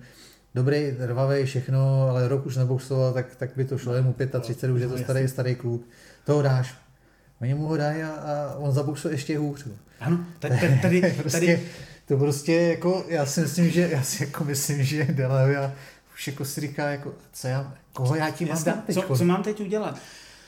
dobrý, rvavý, všechno, ale rok už neboxoval, tak, tak by to šlo, mu 35, už je to starý, starý kluk. Toho dáš. Oni mu ho dají a, a on zaboxuje ještě hůř. Ano, tady, tady, [laughs] tady, prostě, to prostě jako, já si myslím, že, já si jako myslím, že Delavia už jako si říká, jako, co já, koho já ti mám dát teď? Co, co mám teď udělat?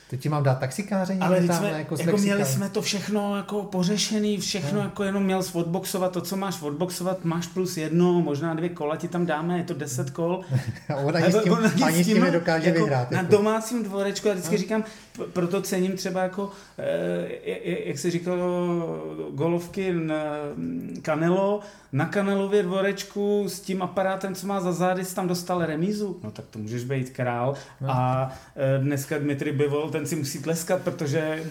To ti mám dát taxikáře Ale tam, jsme, jako, jako měli jsme to všechno jako pořešený, všechno no. jako jenom měl odboxovat to, co máš odboxovat, máš plus jedno, možná dvě kola ti tam dáme, je to deset kol. [laughs] a ona ani s tím, ani s tím nedokáže jako vyhrát. Na jako. domácím dvorečku, já vždycky no. říkám, proto cením třeba jako, eh, jak se říkalo, golovky na Canelo, na Kanelově dvorečku s tím aparátem, co má za zády, tam dostal remízu. No tak to můžeš být král. No. A eh, dneska Dmitry Bivol, ten si musí tleskat, protože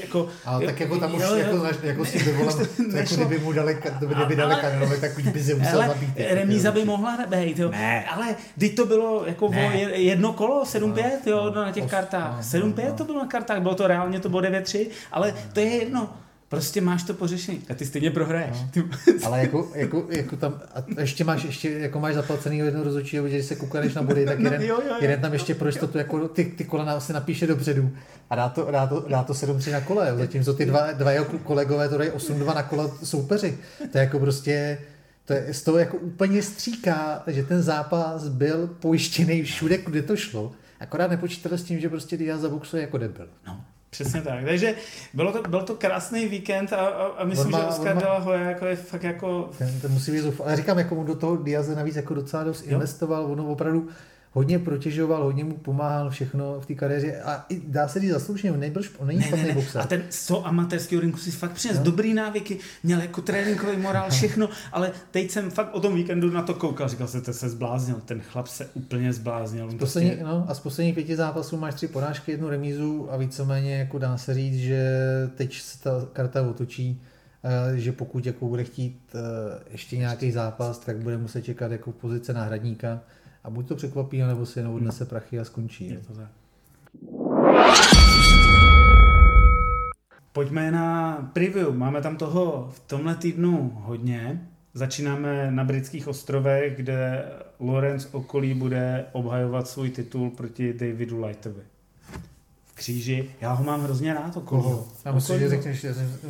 jako... Ale tak jako tam už jo, jako, jako s tím Bivolem, jako kdyby mu dali, kdyby dali Kanelovi, tak už by se musel ale, zabít. Jako, remíza by mohla být, jo. Ne. Ale když to bylo jako ne. jedno kolo, 7-5, jo, no, na těch kartách. 7-5 to bylo na kartách, bylo to reálně, to bylo 9-3, ale to je jedno. Prostě máš to pořešení a ty stejně prohraješ. No. Ale jako, jako, jako tam, a ještě máš, ještě, jako máš zaplacený jedno rozhodčí, že když se koukáš na body, tak jeden, no, jo, jo, jo. jeden tam ještě pro jistotu jako ty, ty kola se napíše dopředu a dá to, dá to, dá to 7-3 na kole, zatímco ty dva, dva jeho kolegové to dají 8-2 na kole soupeři. To je jako prostě, to je z toho jako úplně stříká, že ten zápas byl pojištěný všude, kde to šlo. Akorát nepočítali s tím, že prostě Diaz zaboxuje jako debil. No. Přesně tak. Takže bylo to, byl to krásný víkend a, a, a myslím, má, že Oscar de la Hoya jako je fakt jako... Ten, ten musí být Ale říkám, jako mu do toho Diaze navíc jako docela dost jo? investoval, ono opravdu hodně protěžoval, hodně mu pomáhal všechno v té kariéře a i dá se říct zaslouženě, on nebyl on není špatný ne, ne, boxer. A ten z toho amatérského rinku si fakt přines no. dobrý návyky, měl jako tréninkový morál, [laughs] všechno, ale teď jsem fakt o tom víkendu na to koukal, říkal se, to se zbláznil, ten chlap se úplně zbláznil. Z poslední, prostě... no, a z posledních pěti zápasů máš tři porážky, jednu remízu a víceméně jako dá se říct, že teď se ta karta otočí eh, že pokud jako bude chtít eh, ještě nějaký zápas, tak bude muset čekat jako pozice náhradníka a buď to překvapí, nebo si jenom odnese prachy a skončí. Je to tak. Pojďme na preview. Máme tam toho v tomhle týdnu hodně. Začínáme na britských ostrovech, kde Lorenz Okolí bude obhajovat svůj titul proti Davidu Lightovi. V kříži. Já ho mám hrozně rád, Okolí. Já myslím, že řekneš,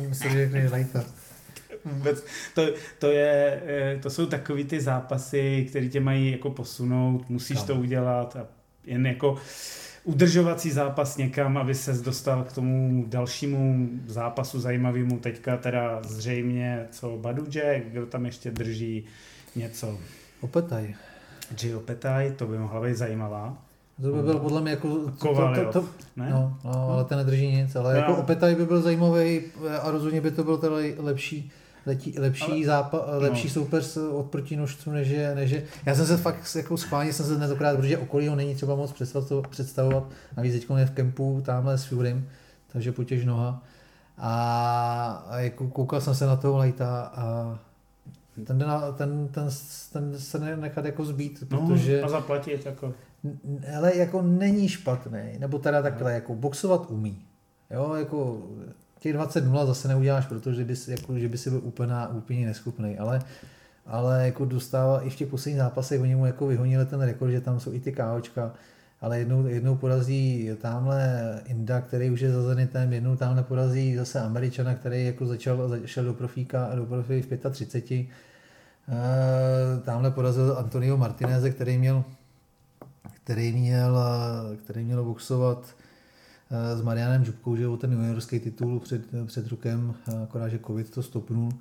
myslím, že řekneš Lighta [laughs] vůbec. To, to, je, eh, to jsou takový ty zápasy, které tě mají jako posunout, musíš no. to udělat a jen jako udržovací zápas někam, aby se dostal k tomu dalšímu zápasu zajímavému. Teďka teda zřejmě co Baduje, kdo tam ještě drží něco. Opetaj. Gio Opetaj, to by mohla být zajímavá. To by byl podle mě jako... Koval, to, to, to, ne? No, no, ale ten nedrží nic, ale no. jako Opetaj by byl zajímavý a rozhodně by to byl teda lepší letí, lepší, ale, zápa, lepší no. soupeř od protinožců, než je, než je, já jsem se fakt jako schválně jsem se dnesokrát, protože okolí ho není třeba moc představovat, navíc teď je v kempu tamhle s Furym, takže potěž noha. A, a jako koukal jsem se na toho Lighta a ten, ten, ten, ten se nechat jako zbít, no, protože... No, a zaplatit jako. Ale jako není špatný, nebo teda takhle, jako boxovat umí Jo, jako těch 20 0 zase neuděláš, protože by, jako, že by si byl úplně, úplně neschopný, ale ale jako dostával i v těch posledních zápasech, oni mu jako vyhonili ten rekord, že tam jsou i ty káočka, ale jednou, jednou porazí tamhle Inda, který už je za Zenitem, jednou tamhle porazí zase Američana, který jako začal, začal do profíka, do profí v 35. E, tamhle porazil Antonio Martineze, který měl, který měl, který měl boxovat eh, s Marianem Žubkou, že o ten juniorský titul před, před rokem, akorát, že covid to stopnul.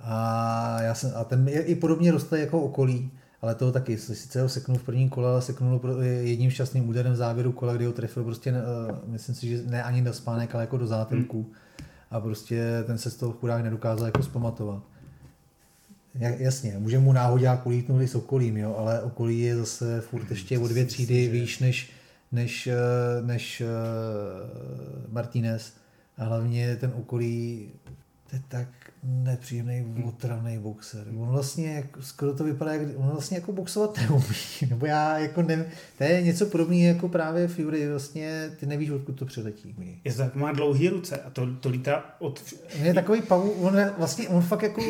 A, já jsem, a ten je i podobně roste jako okolí, ale toho taky, sice ho seknul v prvním kole, ale seknul jedním šťastným úderem v závěru kola, kdy ho trefil prostě, uh, myslím si, že ne ani do spánek, ale jako do zátelku. Hmm. A prostě ten se z toho chudák nedokázal jako zpamatovat. Jasně, může mu náhodák ulítnout i s okolím, jo, ale okolí je zase furt ještě o dvě třídy výš než, než, eh, než uh, Martinez. A hlavně ten okolí to je tak nepříjemný, otravný boxer. On vlastně, skoro to vypadá, jak, on vlastně jako boxovat neumí. [laughs] Nebo já jako ne, to je něco podobného jako právě Fury, vlastně ty nevíš, odkud to přiletí. Je to má dlouhé ruce a to, to lítá od... On je takový pavů, on je, vlastně, on fakt jako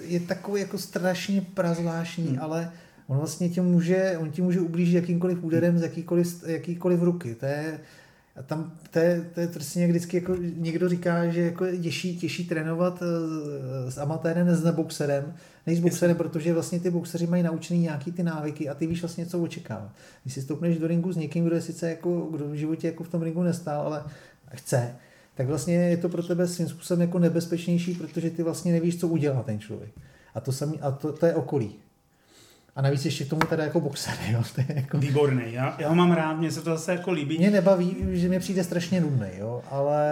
je takový jako strašně prazvláštní, hmm. ale on vlastně tě může, on ti může ublížit jakýmkoliv úderem z jakýkoliv, jakýkoliv ruky. To je, a tam to je, to je prostě vždycky jako někdo říká, že jako je těžší, těžší trénovat eh, s amatérem než s boxerem, než s boxerem, protože vlastně ty boxeři mají naučený nějaký ty návyky a ty víš vlastně, co očekávat. Když si stoupneš do ringu s někým, kdo je sice jako, kdo v životě jako v tom ringu nestál, ale chce, tak vlastně je to pro tebe svým způsobem jako nebezpečnější, protože ty vlastně nevíš, co udělá ten člověk. A to, samý, a to, to je okolí. A navíc ještě k tomu teda jako boxer, jo. To je jako... Výborný, já, já ho mám rád, mně se to zase jako líbí. Mě nebaví, že mě přijde strašně nudný, jo, ale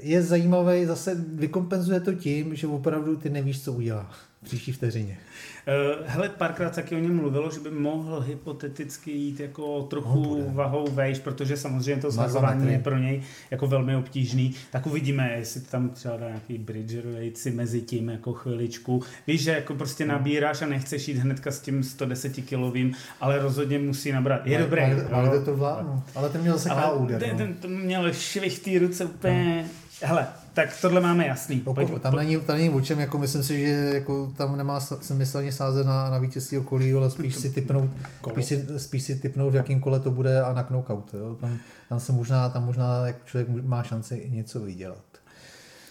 je zajímavý, zase vykompenzuje to tím, že opravdu ty nevíš, co udělá v příští vteřině. Uh, hele, párkrát taky o něm mluvilo, že by mohl hypoteticky jít jako trochu no, vahou vejš, protože samozřejmě to zhazování je pro něj jako velmi obtížný. Tak uvidíme, jestli tam třeba dá nějaký bridgerující mezi tím jako chviličku. Víš, že jako prostě hmm. nabíráš a nechceš jít hnedka s tím 110 kilovým, ale rozhodně musí nabrat. Je ale, dobrý. Ale, ale, to vládnu. Ale ten měl se úder. Ten, no. ten, ten, měl švih ruce úplně... No. Hele, tak tohle máme jasný. Pojď, tam, není, tam není o čem, jako myslím si, že jako tam nemá smyslně sázet na, na vítězství okolí, ale spíš si typnout, spíš si, spíš si typnout, v jakým kole to bude a na knockout. Jo. Tam, tam, se možná, tam možná jak člověk má šanci něco vydělat.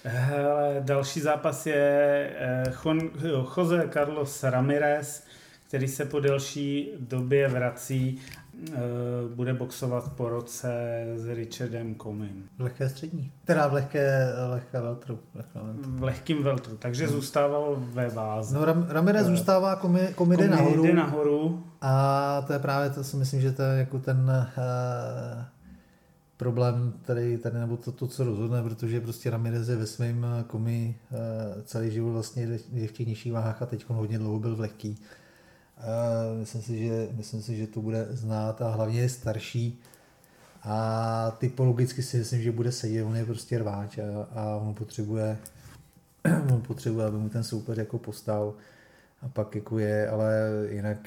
Hele, další zápas je eh, Jose Carlos Ramirez, který se po delší době vrací bude boxovat po roce s Richardem Comim. V lehké střední. Teda v lehké, lehké veltru. V lehkým veltru, takže hmm. zůstával ve váze. No Ram, Ramirez uh, zůstává, komi, komi jde nahoru. Jde nahoru. A to je právě, to si myslím, že to je jako ten uh, problém, který tady, nebo to, to, co rozhodne, protože prostě Ramirez je ve svém komi celý život vlastně je v těch nižších váhách a teď hodně dlouho byl v lehký. Myslím si, že, myslím si, že to bude znát a hlavně je starší. A typologicky si myslím, že bude sedět, on je prostě rváč a, a on potřebuje, [clears throat] on potřebuje, aby mu ten soupeř jako postal a pak jako je, ale jinak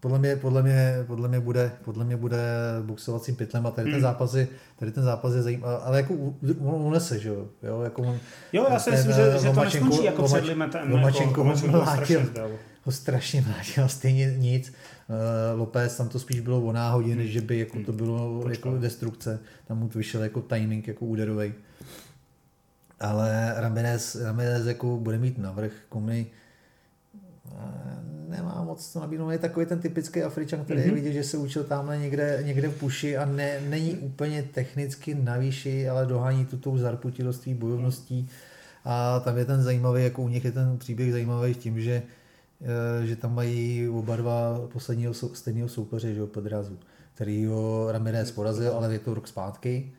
podle mě, podle mě, podle mě bude, podle mě bude boxovacím pytlem a tady ten hmm. zápas je, tady ten zápas je zajímavý, ale jako on unese, že jo, jako on, Jo, já si myslím, že, že to neskončí jako před limitem. Lomachenko, jako, Lomachenko, ho strašně mlátil a stejně nic. Uh, Lopez tam to spíš bylo o náhodě, než že by jako to bylo hmm. jako destrukce. Tam mu to vyšel jako timing, jako úderový. Ale Ramirez, Ramirez jako bude mít navrh, komy uh, nemá moc co nabídnout. Je takový ten typický Afričan, který mm-hmm. vidí, že se učil tamhle někde, někde v puši a ne, není úplně technicky na výši, ale dohání tu tou zarputiloství, bojovností. A tam je ten zajímavý, jako u nich je ten příběh zajímavý tím, že Eh, že tam mají oba dva posledního stejného soupeře, že jo, Pedrazu, který ho Ramirez porazil, ale je to rok zpátky,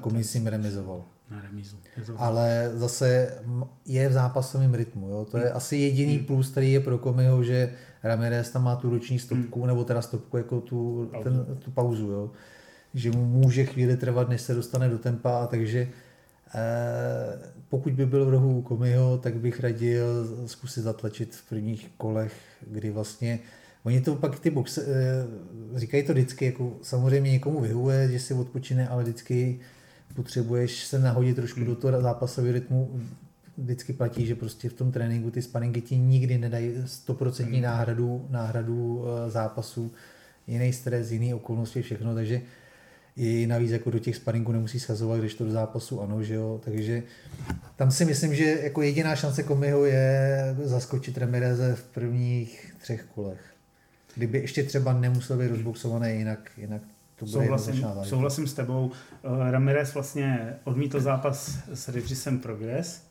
komisím jim remizoval. Na remizu. Ale zase je v zápasovém rytmu. Jo? To je hmm. asi jediný hmm. plus, který je pro Komiho, že Ramirez tam má tu roční stopku, hmm. nebo teda stopku jako tu, pauzu. Ten, tu pauzu. Jo? Že mu může chvíli trvat, než se dostane do tempa, takže Eh, pokud by byl v rohu Komiho, tak bych radil zkusit zatlačit v prvních kolech, kdy vlastně Oni to pak ty boxe, eh, říkají to vždycky, jako samozřejmě někomu vyhuje, že si odpočine, ale vždycky potřebuješ se nahodit trošku hmm. do toho zápasového rytmu, vždycky platí, že prostě v tom tréninku ty sparingy ti nikdy nedají 100% hmm. náhradu, náhradu eh, zápasů, jiný stres, jiný okolnosti, všechno, takže i navíc jako do těch sparingů nemusí schazovat, když to do zápasu ano, že jo, takže tam si myslím, že jako jediná šance Komiho je zaskočit Ramireze v prvních třech kolech. Kdyby ještě třeba nemusel být rozboxovaný, jinak, jinak to bude souhlasím, souhlasím s tebou. Uh, Ramirez vlastně odmítl zápas s Regisem Progress.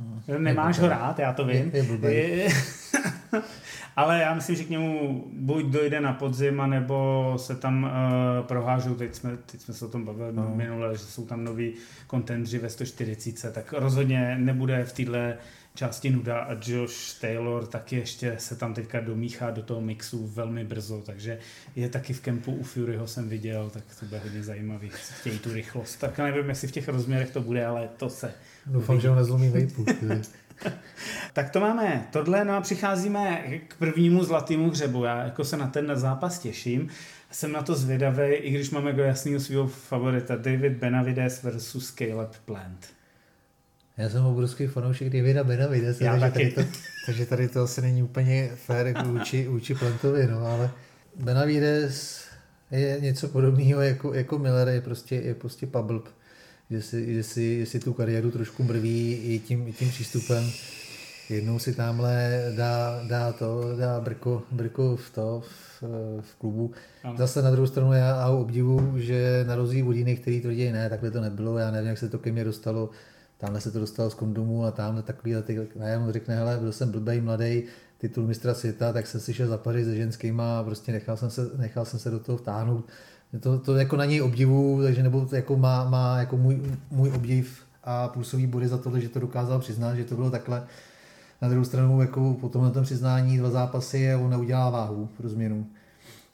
Hmm. Nemáš ho rád, já to vím. Je, je, [laughs] Ale já myslím, že k němu buď dojde na podzim, nebo se tam uh, prohážou, teď jsme, teď jsme se o tom bavili no. minule, že jsou tam noví kontendři ve 140, tak rozhodně nebude v téhle části nuda a Josh Taylor taky ještě se tam teďka domíchá do toho mixu velmi brzo, takže je taky v kempu u Furyho jsem viděl, tak to bude hodně zajímavý, chtějí tu rychlost. Tak nevím, jestli v těch rozměrech to bude, ale to se... Doufám, že ho nezlomí vejpu. [laughs] tak to máme tohle, no a přicházíme k prvnímu zlatému hřebu. Já jako se na ten zápas těším. Jsem na to zvědavý, i když máme jako jasného svého favorita David Benavides versus Caleb Plant. Já jsem obrovský fanoušek Davida Benavides, Já takže, taky. Tady to, takže tady to asi není úplně fér vůči, vůči Plantovi, no, ale Benavides je něco podobného jako, jako Miller, je prostě, je prostě pablb že si, že si, že si tu kariéru trošku mrví i tím, i tím přístupem. Jednou si tamhle dá, dá to, dá brko, brko v to, v, v klubu. Ano. Zase na druhou stranu já obdivu, že na rozdíl od jiných, který tvrdí, ne, takhle to nebylo, já nevím, jak se to ke mně dostalo, tamhle se to dostalo z kondomu a tamhle takový, a ty, já mu řekne, hele, byl jsem blbej, mladý, titul mistra světa, tak jsem si šel za Paříž se ženskýma a prostě nechal jsem se, nechal jsem se do toho vtáhnout to, to jako na něj obdivu, takže nebo to jako má, má jako můj, můj obdiv a plusový body za to, že to dokázal přiznat, že to bylo takhle. Na druhou stranu jako po tomhle tom přiznání dva zápasy a on neudělá váhu pro změnu.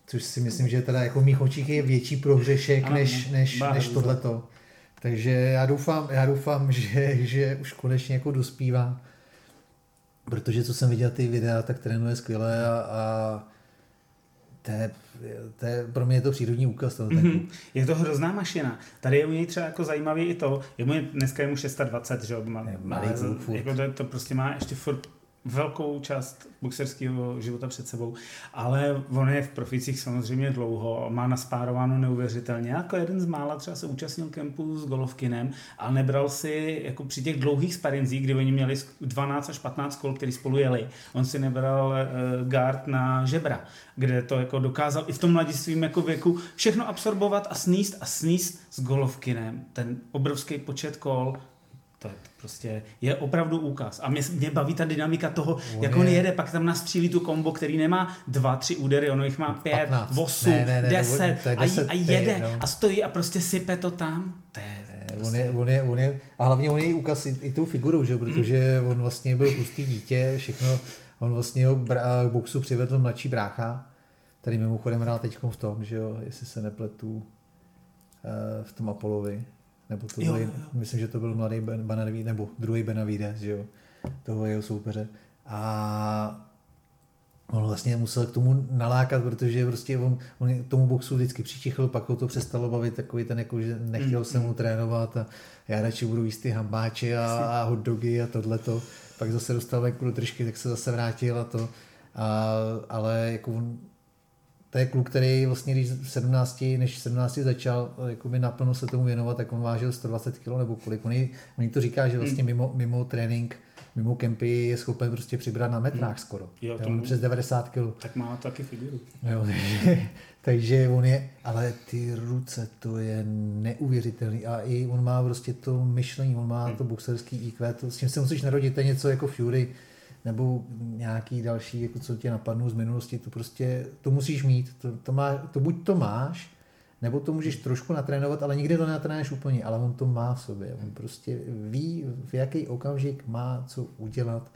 Což si myslím, že teda jako v mých očích je větší prohřešek ano, než, než, než tohleto. Takže já doufám, já doufám [laughs] že, že už konečně jako dospívá. Protože co jsem viděl ty videa, tak trénuje skvěle a, a to je, to je, pro mě je to přírodní úkaz toho mm-hmm. Je to hrozná mašina. Tady je u něj třeba jako zajímavý i to, je mu dneska je mu 620, že jo, má, má, jako to, to, prostě má ještě furt velkou část boxerského života před sebou, ale on je v proficích samozřejmě dlouho, má naspárováno neuvěřitelně. Jako jeden z mála třeba se účastnil kempu s Golovkinem, ale nebral si jako při těch dlouhých sparinzích, kdy oni měli 12 až 15 kol, který spolu jeli, on si nebral uh, guard na žebra, kde to jako dokázal i v tom mladistvím jako věku všechno absorbovat a sníst a sníst s Golovkinem. Ten obrovský počet kol, to je prostě je opravdu úkaz. A mě, mě baví ta dynamika toho, on jak je... on jede, pak tam nastřílí tu kombo, který nemá dva, tři údery, ono jich má pět, 15. osm, ne, ne, ne, deset, ne, deset a, a jede no. a stojí a prostě sype to tam. To je. On je, on je, on je, a hlavně on je úkaz i, i tou figurou, že? protože on vlastně byl pustý dítě, všechno, on vlastně ho k boxu přivedl mladší brácha, který mimochodem hrál teď v tom, že jo, jestli se nepletu, eh, v tom Apolovi. Nebo to byl, myslím, že to byl mladý Benavides, nebo druhý Benavides, že jo, toho jeho soupeře. A on vlastně musel k tomu nalákat, protože prostě on, on tomu boxu vždycky přičichl, pak ho to přestalo bavit, takový ten, jako, že nechtěl mm, se mu mm. trénovat a já radši budu jíst ty hambáče a, a hot dogy a tohleto. Pak zase dostal venku do držky, tak se zase vrátil a to. A, ale jako on, to je kluk, který vlastně, když 17, než 17 začal jakoby naplno se tomu věnovat, tak on vážil 120 kg nebo kolik. On, on to říká, že vlastně hmm. mimo, mimo trénink, mimo kempy je schopen prostě přibrat na metrách hmm. skoro. Jo, tomu, přes 90 kg. Tak má taky figuru. Jo, [laughs] takže on je, ale ty ruce, to je neuvěřitelný a i on má prostě to myšlení, on má hmm. to boxerský IQ, to, s tím se musíš narodit, to je něco jako Fury, nebo nějaký další, jako co tě napadnou z minulosti, to prostě, to musíš mít, to, to, má, to buď to máš, nebo to můžeš trošku natrénovat, ale nikdy to netrénuješ úplně, ale on to má v sobě, on prostě ví, v jaký okamžik má co udělat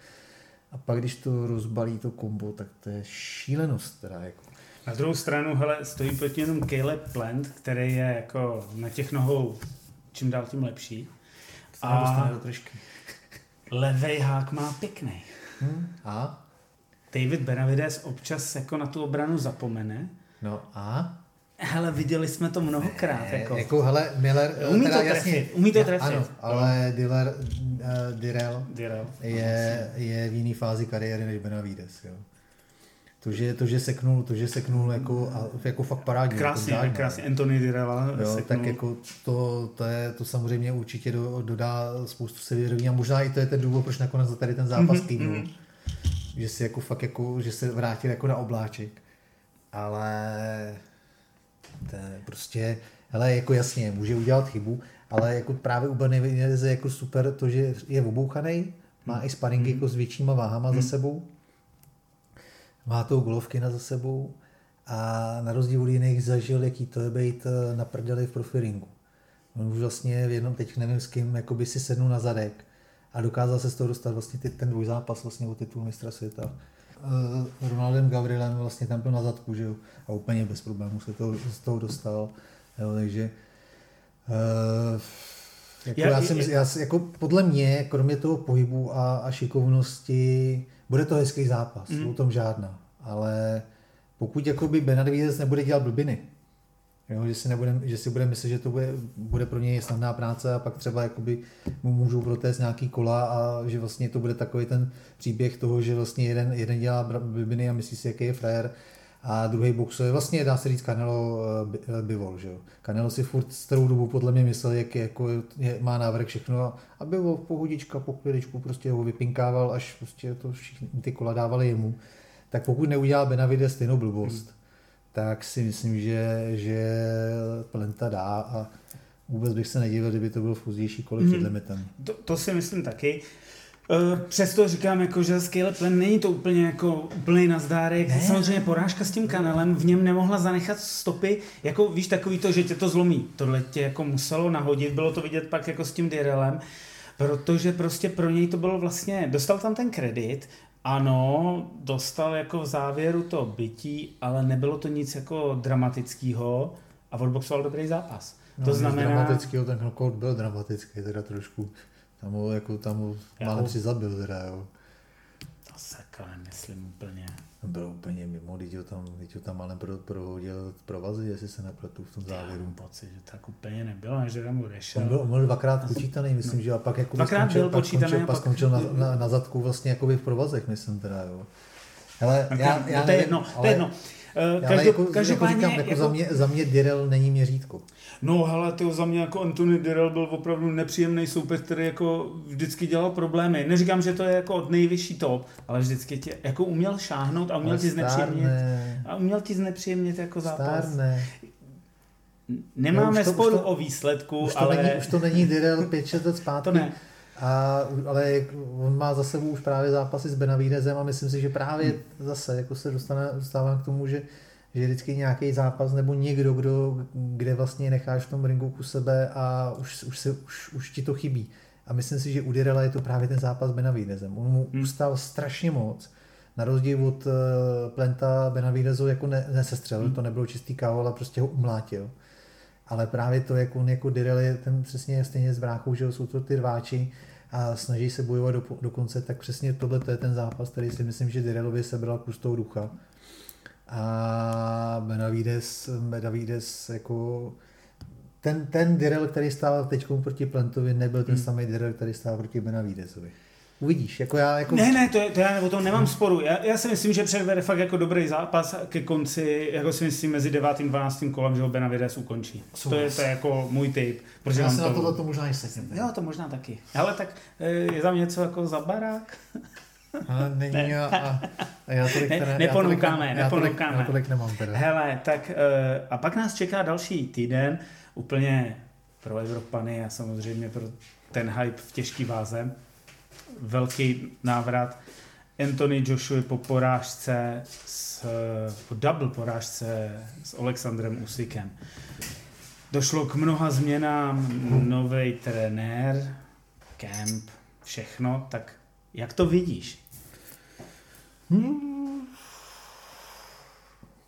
a pak, když to rozbalí to kombo, tak to je šílenost teda jako. Na druhou stranu, hele, stojí proti jenom Caleb Plant, který je jako na těch nohou čím dál tím lepší. A levej hák má pěkný. Hmm. A? David Benavides občas jako na tu obranu zapomene. No a? Hele, viděli jsme to mnohokrát. Ne, jako. jako hele, Miller... Umí teda to trefit, jasně, umí to trefit. Ano, ale Diller, uh, Direl Direl. je, je v jiné fázi kariéry než Benavides. Jo. To, že, to, že seknul, to, že seknul jako, a, jako fakt parádně. Krásně, jako krásně. Anthony Direla Jo, seknul. tak jako to, to, je, to samozřejmě určitě do, dodá spoustu sevěrový a možná i to je ten důvod, proč nakonec za tady ten zápas Mhm, kývnul. mhm. Že si jako fakt jako, že se vrátil jako na obláček. Ale to je prostě, hele, jako jasně, může udělat chybu, ale jako právě u Benavideze je jako super to, že je obouchaný, má i sparingy jako s většíma váhama za sebou, má tou golovky na za sebou a na rozdíl od jiných zažil, jaký to je být eh, na prdeli v profiringu. On už vlastně v jednom, teď nevím s kým, jako by si sednul na zadek a dokázal se z toho dostat vlastně ty, ten dvojzápas vlastně o titul mistra světa. Uh, Ronaldem Gavrilem vlastně tam byl na zadku, že jo, a úplně bez problémů se to, z toho dostal, jo, takže uh, jako Já- já, myslím, já, jako podle mě, kromě toho pohybu a, a šikovnosti, bude to hezký zápas, mm. o tom žádná, ale pokud jakoby Benavides nebude dělat blbiny, Jo, že, si nebude, že si bude myslet, že to bude, bude pro něj snadná práce a pak třeba jakoby mu můžou protéct nějaký kola a že vlastně to bude takový ten příběh toho, že vlastně jeden, jeden dělá blbiny a myslí si, jaký je frajer a druhý boxuje. Vlastně dá se říct Canelo eh, eh, Bivol, že jo. Canelo si furt z celou dobu podle mě myslel, jak je, jako je, má návrh všechno a, a Bivol pohodička, po chviličku prostě ho vypinkával, až prostě to všichni ty kola dávali jemu. Tak pokud neudělá Benavides stejnou blbost, hmm tak si myslím, že, že Plenta dá a vůbec bych se nedivil, kdyby to byl v pozdější kole Mhm. před limitem. To, to si myslím taky. Eh, Přesto říkám, jako, že Scale Plan není to úplně jako úplný nazdárek. Ne. Samozřejmě porážka s tím kanálem v něm nemohla zanechat stopy, jako víš takový to, že tě to zlomí. Tohle tě jako muselo nahodit, bylo to vidět pak jako s tím Direlem, protože prostě pro něj to bylo vlastně, dostal tam ten kredit, ano, dostal jako v závěru to bytí, ale nebylo to nic jako dramatického a odboxoval dobrý zápas. No, to znamená... Dramatický, ten knockout byl dramatický, teda trošku. Tam ho, jako, tam ho Já málem si zabil, teda, jo. To se jako nemyslím úplně. Byl úplně mimo, teď ho tam, teď ho tam málem pro, prohodil provazy, jestli se nepletu v tom Já závěru. mám pocit, že tak úplně nebylo, že tam odešel. On byl, on byl dvakrát počítaný, myslím, že a pak jako Dvakrát skončil, byl pak počítaný skončil, pak skončil na, na, na, zadku vlastně jakoby v provazech, myslím teda, jo. Hele, Tak já, no, já to je jedno, to je jedno. Eh, Každop, jako, každopádně, jako říkám, jako, za, mě, za mě Direl není měřítko. No hele, ty za mě jako Anthony Dirrell byl opravdu nepříjemný soupeř, který jako vždycky dělal problémy. Neříkám, že to je jako od nejvyšší top, ale vždycky tě jako uměl šáhnout a uměl Ale ti znepříjemnit. A uměl ti znepříjemnit jako zápas. stárne. Nemáme už to- sporu už to- o výsledku, Už to, ale není, už to není Direl 5-6 let zpátky. to ne. A, ale on má za sebou už právě zápasy s Benavidezem a myslím si, že právě Hmm. zase jako se dostane, dostávám k tomu, že, že vždycky nějaký zápas nebo někdo, kdo, kde vlastně necháš v tom ringu ku sebe a už, už, se, už, už ti to chybí. A myslím si, že u Direla je to právě ten zápas s Benavidezem. On mu Hmm. ustál strašně moc. Na rozdíl od uh, Plenta Benavidezu jako ne, nesestřelil, Hmm. to nebylo čistý kávo, ale prostě ho umlátil. Ale právě to, jak on jako Direl je ten přesně stejně s bráchou, že jsou to ty rváči a snaží se bojovat do, do konce, tak přesně tohle to je ten zápas, který si myslím, že Direlovi sebral kus toho ducha. A Benavides, Benavides jako ten, ten Direl, který stál teď proti Plentovi, nebyl ten Hmm. samý Direl, který stál proti Benavidesovi. Uvidíš, jako já jako... Ne, ne, to, je, to já o tom nemám sporu. Já, já si myslím, že předvede fakt jako dobrý zápas ke konci, jako si myslím, mezi 9. a 12. kolem, že ho Benavides ukončí. To je, to je jako můj tip. Protože já se to... na tohle to možná i sedím. Jo, to možná taky. Ale tak eh, je tam něco jako za barák? [laughs] Ale není Ne. a, a, já tolik, Ne- teda, neponoukáme, já tolik, já tolik, já tolik nemám teda. Hele, tak eh, a pak nás čeká další týden, úplně pro Evropany a samozřejmě pro ten hype v těžký váze. Velký návrat Anthony Joshua po porážce s, po double porážce s Alexandrem Usykem. Došlo k mnoha změnám, nový trenér, camp, všechno, tak jak to vidíš? Hmm.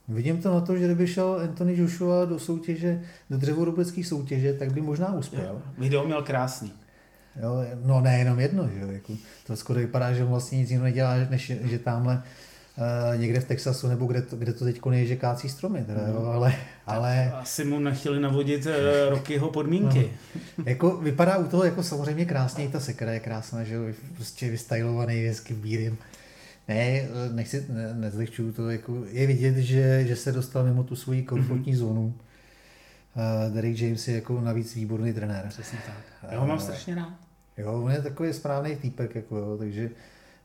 Vidím to na to, že kdyby šel Anthony Joshua do soutěže, do dřevorubecké soutěže, tak by možná uspěl. Video měl krásný. Jo, no ne jenom jedno, že jo, jako, to skoro vypadá, že on vlastně nic jiného nedělá, než že tamhle uh, někde v Texasu, nebo kde to, kde to teď je, že kácí stromy, teda, jo, ale, ale... Asi mu nechtěli navodit uh, Rokyho podmínky. No. jako vypadá u toho jako samozřejmě krásně, ta sekera je krásná, že jo, prostě vystylovaný hezky bílým. Ne, nechci, ne, nezlehčuju to, jako je vidět, že, že se dostal mimo tu svoji komfortní mm-hmm. zónu. Uh, Derek James je jako navíc výborný trenér. Přesně tak. Já ho mám uh, strašně rád. Jo, on je takový správný týpek, jako jo, takže,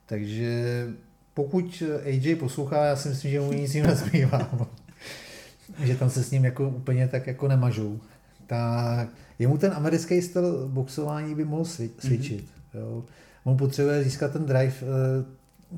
takže pokud AJ poslouchá, já si myslím, že mu nic jiného nezbývá. [laughs] že tam se s ním jako úplně tak jako nemažou. Tak jemu ten americký styl boxování by mohl mhm. svědčit. Mm-hmm. Jo. On potřebuje získat ten drive, eh,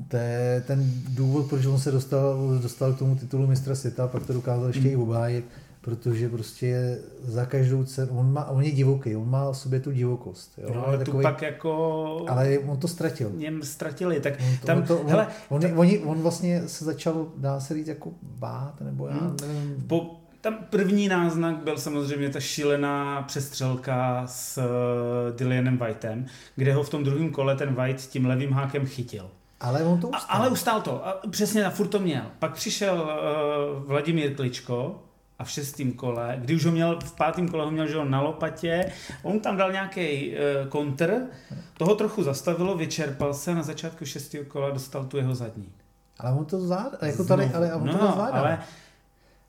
to je ten důvod, proč on se dostal, dostal k tomu titulu mistra světa, pak to dokázal ještě mm. i obhájit protože prostě za každou cenu, on, má, on je divoký, on má v sobě tu divokost. Jo? No, ale takový, tu pak jako... Ale on to ztratil. Něm ztratili, tak on to, tam, on, to, hele, on, on, on, on, vlastně se začal, dá se říct, jako bát, nebo já hmm. nevím. Po, tam první náznak byl samozřejmě ta šílená přestřelka s uh, Dylanem Whiteem, kde ho v tom druhém kole ten White tím levým hákem chytil. Ale on to ustál. A, ale ustál to. A přesně, a furt to měl. Pak přišel uh, Vladimír Kličko, a v šestém kole, kdy už ho měl, v pátém kole ho měl že na lopatě, on tam dal nějaký uh, kontr, toho trochu zastavilo, vyčerpal se, na začátku šestého kola dostal tu jeho zadní. Ale on to zvládá, jako tady, ale on no, to zvládá. Ale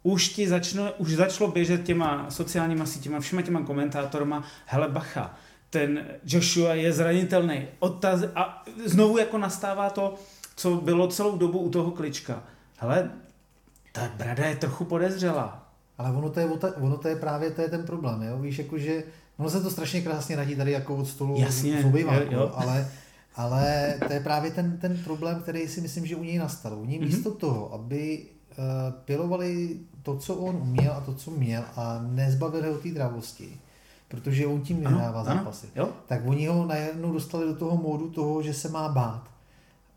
už ti začno, už začalo běžet těma sociálníma sítěma, všema těma komentátorma, hele bacha, ten Joshua je zranitelný. Odtaz, a znovu jako nastává to, co bylo celou dobu u toho klička. Hele, ta brada je trochu podezřelá. Ale ono to je, ono to je právě to je ten problém, jo? víš, jakože, ono se to strašně krásně radí tady jako od stolu Jasně, z obyváku, jo. ale, ale to je právě ten, ten problém, který si myslím, že u něj nastal. Oni mm-hmm. místo toho, aby uh, pilovali to, co on uměl a to, co měl a nezbavili ho té dravosti, protože on tím vyhrává zápasy, jo? tak oni ho najednou dostali do toho módu toho, že se má bát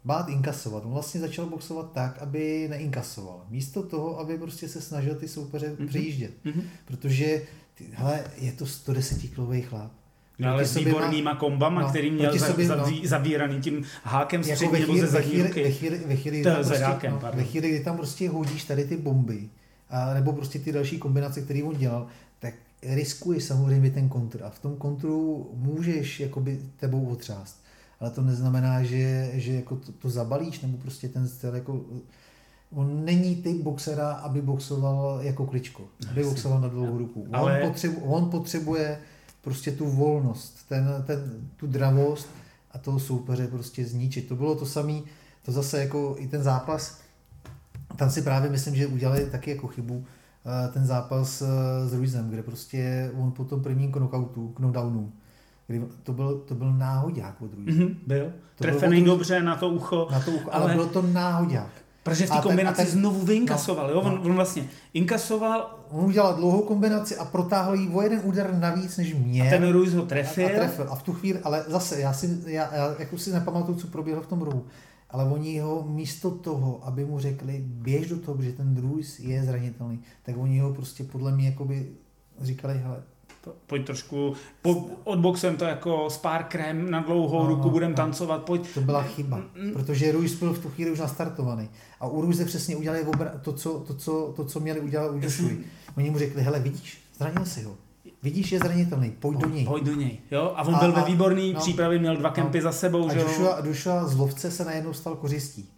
bát inkasovat. On vlastně začal boxovat tak, aby neinkasoval. Místo toho, aby prostě se snažil ty soupeře mm-hmm. přejíždět. Mm-hmm. Protože, ty, hele, je to 110 kilový chlap. No, ale s výbornýma má, kombama, no, který měl za, sobě, no, zavíraný tím hákem jako střední nebo ze zadní ruky. Ve chvíli, ve chvíli, kdy prostě, no, ve chvíli, kdy tam prostě hodíš tady ty bomby, a, nebo prostě ty další kombinace, které on dělal, tak riskuješ samozřejmě ten kontr. A v tom kontru můžeš jakoby tebou otřást ale to neznamená, že, že jako to, to zabalíš, nebo prostě ten styl jako on není typ boxera, aby boxoval jako kličko, aby boxoval na dlouhou ruku. On, ale... potřebu, on potřebuje prostě tu volnost, ten, ten, tu dravost a toho soupeře prostě zničit. To bylo to samé, to zase jako i ten zápas, tam si právě myslím, že udělali taky jako chybu, eh, ten zápas eh, s Ruizem, kde prostě on po tom prvním knockoutu, knockdownu, kdy to byl, to byl náhodák od druhé. Mm-hmm, byl. To Trefený byl dobře na to ucho. Na to ucho, ale, ale bylo to náhodák. Protože v té kombinaci ten, ten, znovu vyinkasoval, no, jo? On, no. on vlastně inkasoval. On udělal dlouhou kombinaci a protáhl ji o jeden úder navíc, než mě. A ten Ruiz ho trefil. A, a, trefil. a v tu chvíli, ale zase, já si, já, já jako si nepamatuju, co proběhlo v tom rohu, ale oni ho místo toho, aby mu řekli, běž do toho, že ten Ruiz je zranitelný, tak oni ho prostě podle mě jakoby říkali, hele, pojď trošku, po, odboxem to jako spár krém na dlouhou no, ruku, budem no. tancovat, pojď. To byla chyba, mm, mm. protože Ruiz byl v tu chvíli už nastartovaný. A u Ruize přesně udělali obra- to, co, to, co, to, co měli udělat u Joshuy. Oni mu řekli, hele, vidíš, zranil si ho. Vidíš, je zranitelný, pojď do něj. Pojď do něj, jo? A on a, byl ve výborný no, přípravě, měl dva kempy no, za sebou, a že Joshua, Joshua z lovce se najednou stal kořistí.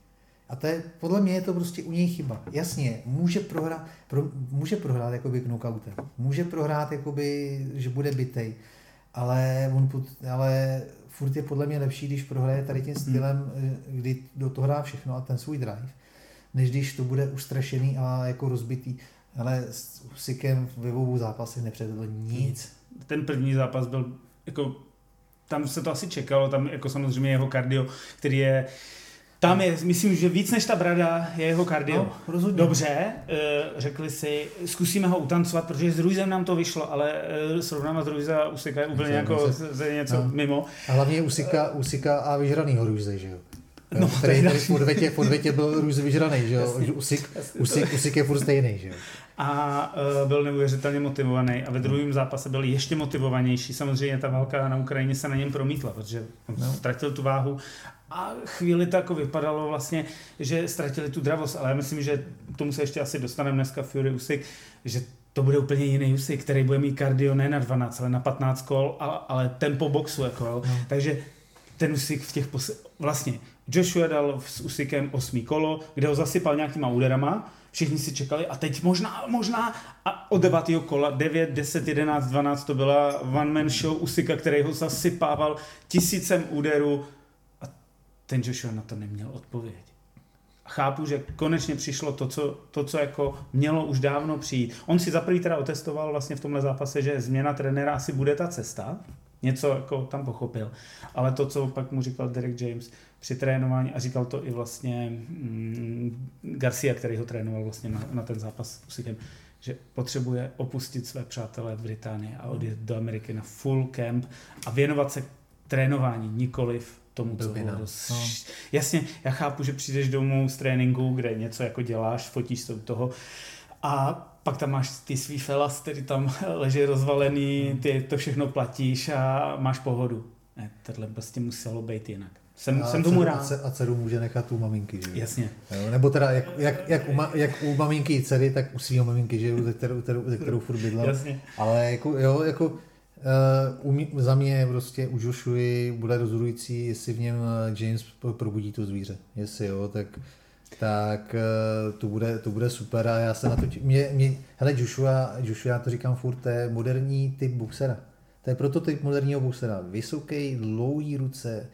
A to je, podle mě je to prostě u něj chyba. Jasně, může prohrát, pro, může prohrát jakoby knockoutem, může prohrát jakoby, že bude bitej, ale, on, ale furt je podle mě lepší, když prohraje tady tím stylem, hmm. kdy do toho hrá všechno a ten svůj drive, než když to bude ustrašený a jako rozbitý. Ale s Usikem ve obou zápasech nepředvedl nic. Ten první zápas byl jako tam se to asi čekalo, tam jako samozřejmě jeho kardio, který je tam je, myslím, že víc než ta brada je jeho kardio. No, rozhodně. Dobře, eh, řekli si, zkusíme ho utancovat, protože s Ruizem nám to vyšlo, ale eh, srovnávat s Ruiza a Usika je úplně jako z něco no. mimo. A hlavně Usika, Usika a vyžranýho Ruize, že jo? No, který, který v, odvětě, v odvětě byl růz vyžraný, že jo? Usik, usik, usik je furt stejný, že jo? a uh, byl neuvěřitelně motivovaný a ve druhém zápase byl ještě motivovanější. Samozřejmě ta válka na Ukrajině se na něm promítla, protože on no. ztratil tu váhu a chvíli to jako vypadalo vlastně, že ztratili tu dravost, ale já myslím, že k tomu se ještě asi dostaneme dneska Fury Usyk, že to bude úplně jiný Usyk, který bude mít kardio ne na 12, ale na 15 kol, ale, ale tempo boxu. Jako, no. Takže ten Usyk v těch pos... vlastně Joshua dal s Usykem osmý kolo, kde ho zasypal nějakýma úderama, všichni si čekali a teď možná, možná a od devátého kola 9, 10, 11, 12 to byla one man show Usyka, který ho zasypával tisícem úderů a ten Joshua na to neměl odpověď. A chápu, že konečně přišlo to co, to, co jako mělo už dávno přijít. On si za prvý teda otestoval vlastně v tomhle zápase, že změna trenéra asi bude ta cesta, něco jako tam pochopil. Ale to, co pak mu říkal Derek James při trénování, a říkal to i vlastně mm, Garcia, který ho trénoval vlastně na, na ten zápas s Usykem, že potřebuje opustit své přátelé v Británii a odjet do Ameriky na full camp a věnovat se trénování, nikoliv tomu, co bylo dost... no. Jasně, já chápu, že přijdeš domů z tréninku, kde něco jako děláš, fotíš se u toho a pak tam máš ty svý felas, který tam [laughs] leží rozvalený, ty to všechno platíš a máš pohodu. Ne, tohle prostě muselo být jinak. Jsem, a jsem tomu rád. A dceru může nechat u maminky, že Jasně. Jo, nebo teda jak, jak, jak, u, ma, jak u maminky i dcery, tak u svého maminky, že ze kterou, kterou, ze kterou furt bydlel. Jasně. Ale jako, jo, jako Uh, umí, za mě prostě u Joshua bude rozhodující, jestli v něm James probudí to zvíře. Jestli jo, tak tak uh, to bude, to bude super a já se na to... Mě, mě, hele, Joshua, Joshua, já to říkám furt, to je moderní typ boxera. To je prototyp moderního boxera. Vysoký, dlouhý ruce,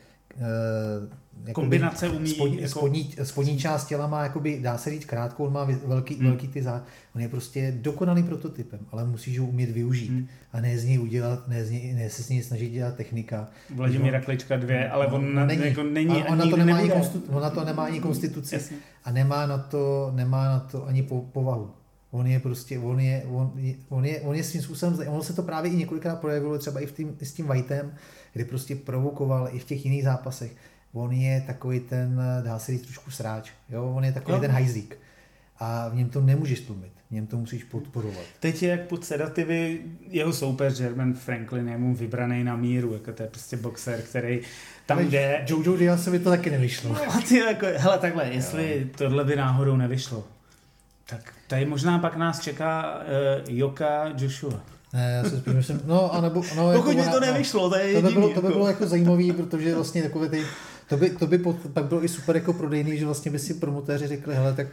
uh, Kombinace umí... Spodní, jako... spodní, spodní část těla má, jakoby, dá se říct, krátkou, on má velký, hmm. velký ty zá... On je prostě dokonalý prototypem, ale musíš ho umět využít hmm. a ne z něj udělat, ne, z něj, ne se s něj snažit dělat technika. Vladimíra Klička dvě, ale on, on není, jako není on, na to nemá ani konstitu, on na to nemá ani konstituci Jasně. a nemá na to, nemá na to ani po, povahu. On je prostě, on je, on je, on je, on je svým způsobem, ono se to právě i několikrát projevilo třeba i v tým, s tím Whitem, kdy prostě provokoval i v těch jiných zápasech on je takový ten, dá se říct, trošku sráč. Jo? On je takový jo. ten hajzlík. A v něm to nemůžeš tlumit, v něm to musíš podporovat. Teď je jak pod sedativy jeho soupeř Jerman Franklin je mu vybraný na míru, jako to je prostě boxer, který tam Ale jde. Jojo se by to taky nevyšlo. No, ty jako, hele takhle, jestli jo. tohle by náhodou nevyšlo, tak tady možná pak nás čeká uh, Joka Joshua. Ne, já si spíš myslím, no, anebo, no, Pokud jako, by to nevyšlo, to je jediný, to by bylo, to by jako. bylo jako zajímavý, protože vlastně takové ty to by, to by pod, pak bylo i super jako prodejný, že vlastně by si promotéři řekli, hele, tak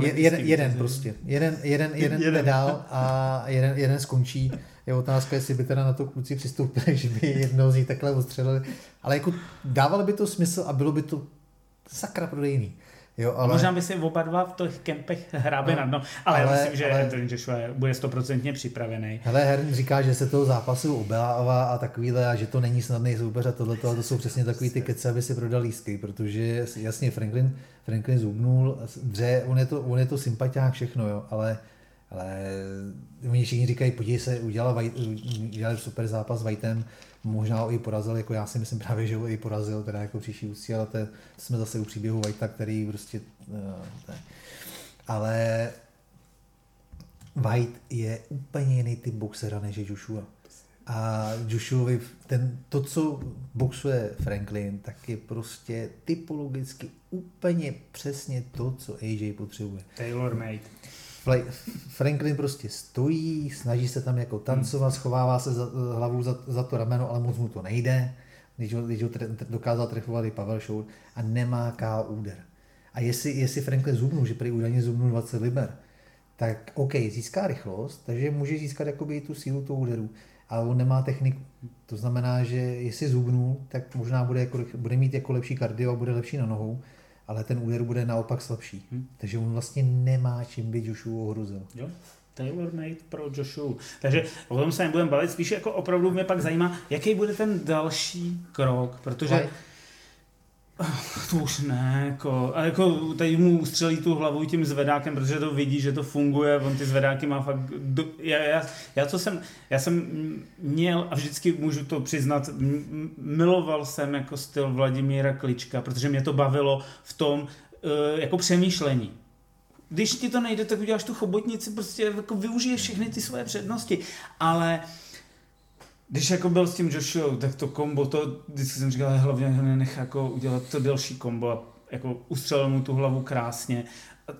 je, jeden, jeden prostě. Jeden, jeden, [laughs] jeden, jeden. dál a jeden, jeden skončí. Je otázka, jestli by teda na to kluci přistoupili, [laughs] že by jednou z nich takhle ostřelili. Ale jako dávalo by to smysl a bylo by to sakra prodejný. Jo, ale... Možná by si oba dva v těch kempech hrábli no, na dno, ale, ale já myslím, že ale... Anthony Joshua bude stoprocentně připravený. Hele, Herm říká, že se toho zápasu obelává a takovýhle a že to není snadný soupeř a tohle to jsou přesně takový ty kece, aby si prodal lístky, protože jasně Franklin, Franklin zubnul, dře, on je to, on je to sympatiák všechno, jo, ale ale oni všichni říkají, podívej se, udělal, udělal super zápas s Whiteem, možná ho i porazil, jako já si myslím právě, že ho i porazil, teda jako příští ústí, ale to, jsme zase u příběhu Whitea, který prostě, uh, ale White je úplně jiný typ boxera než je Joshua. A Joshuovi, ten, to, co boxuje Franklin, tak je prostě typologicky úplně přesně to, co AJ potřebuje. Taylor made. Franklin prostě stojí, snaží se tam jako tancovat, schovává se za, hlavu za, za to rameno, ale moc mu to nejde. Když ho, když ho tre, dokázal trefovat i Pavel Šour a nemá K úder. A jestli, jestli Franklin zubnul, že prý údajně zubnul 20 liber, tak OK, získá rychlost, takže může získat jakoby i tu sílu toho úderu, ale on nemá techniku. To znamená, že jestli zubnul, tak možná bude, jako, bude mít jako lepší kardio a bude lepší na nohou, ale ten úder bude naopak slabší. Hmm. Takže on vlastně nemá čím by Joshua ohrozil. Jo? Taylor made pro Joshua. Takže o tom se nebudeme bavit, spíš jako opravdu mě pak zajímá, jaký bude ten další krok, protože To už ne, jako, a jako tady mu ustřelí tu hlavu tím zvedákem, protože to vidí, že to funguje, on ty zvedáky má fakt, do, já, já, já, co jsem, já jsem měl a vždycky můžu to přiznat, m- miloval jsem jako styl Vladimíra Klička, protože mě to bavilo v tom uh, jako přemýšlení. Když ti to nejde, tak uděláš tu chobotnici, prostě jako využiješ všechny ty svoje přednosti, ale když jako byl s tím Joshua, tak to kombo, to vždycky jsem říkal, hlavně ho jako udělat to delší kombo a jako ustřelil mu tu hlavu krásně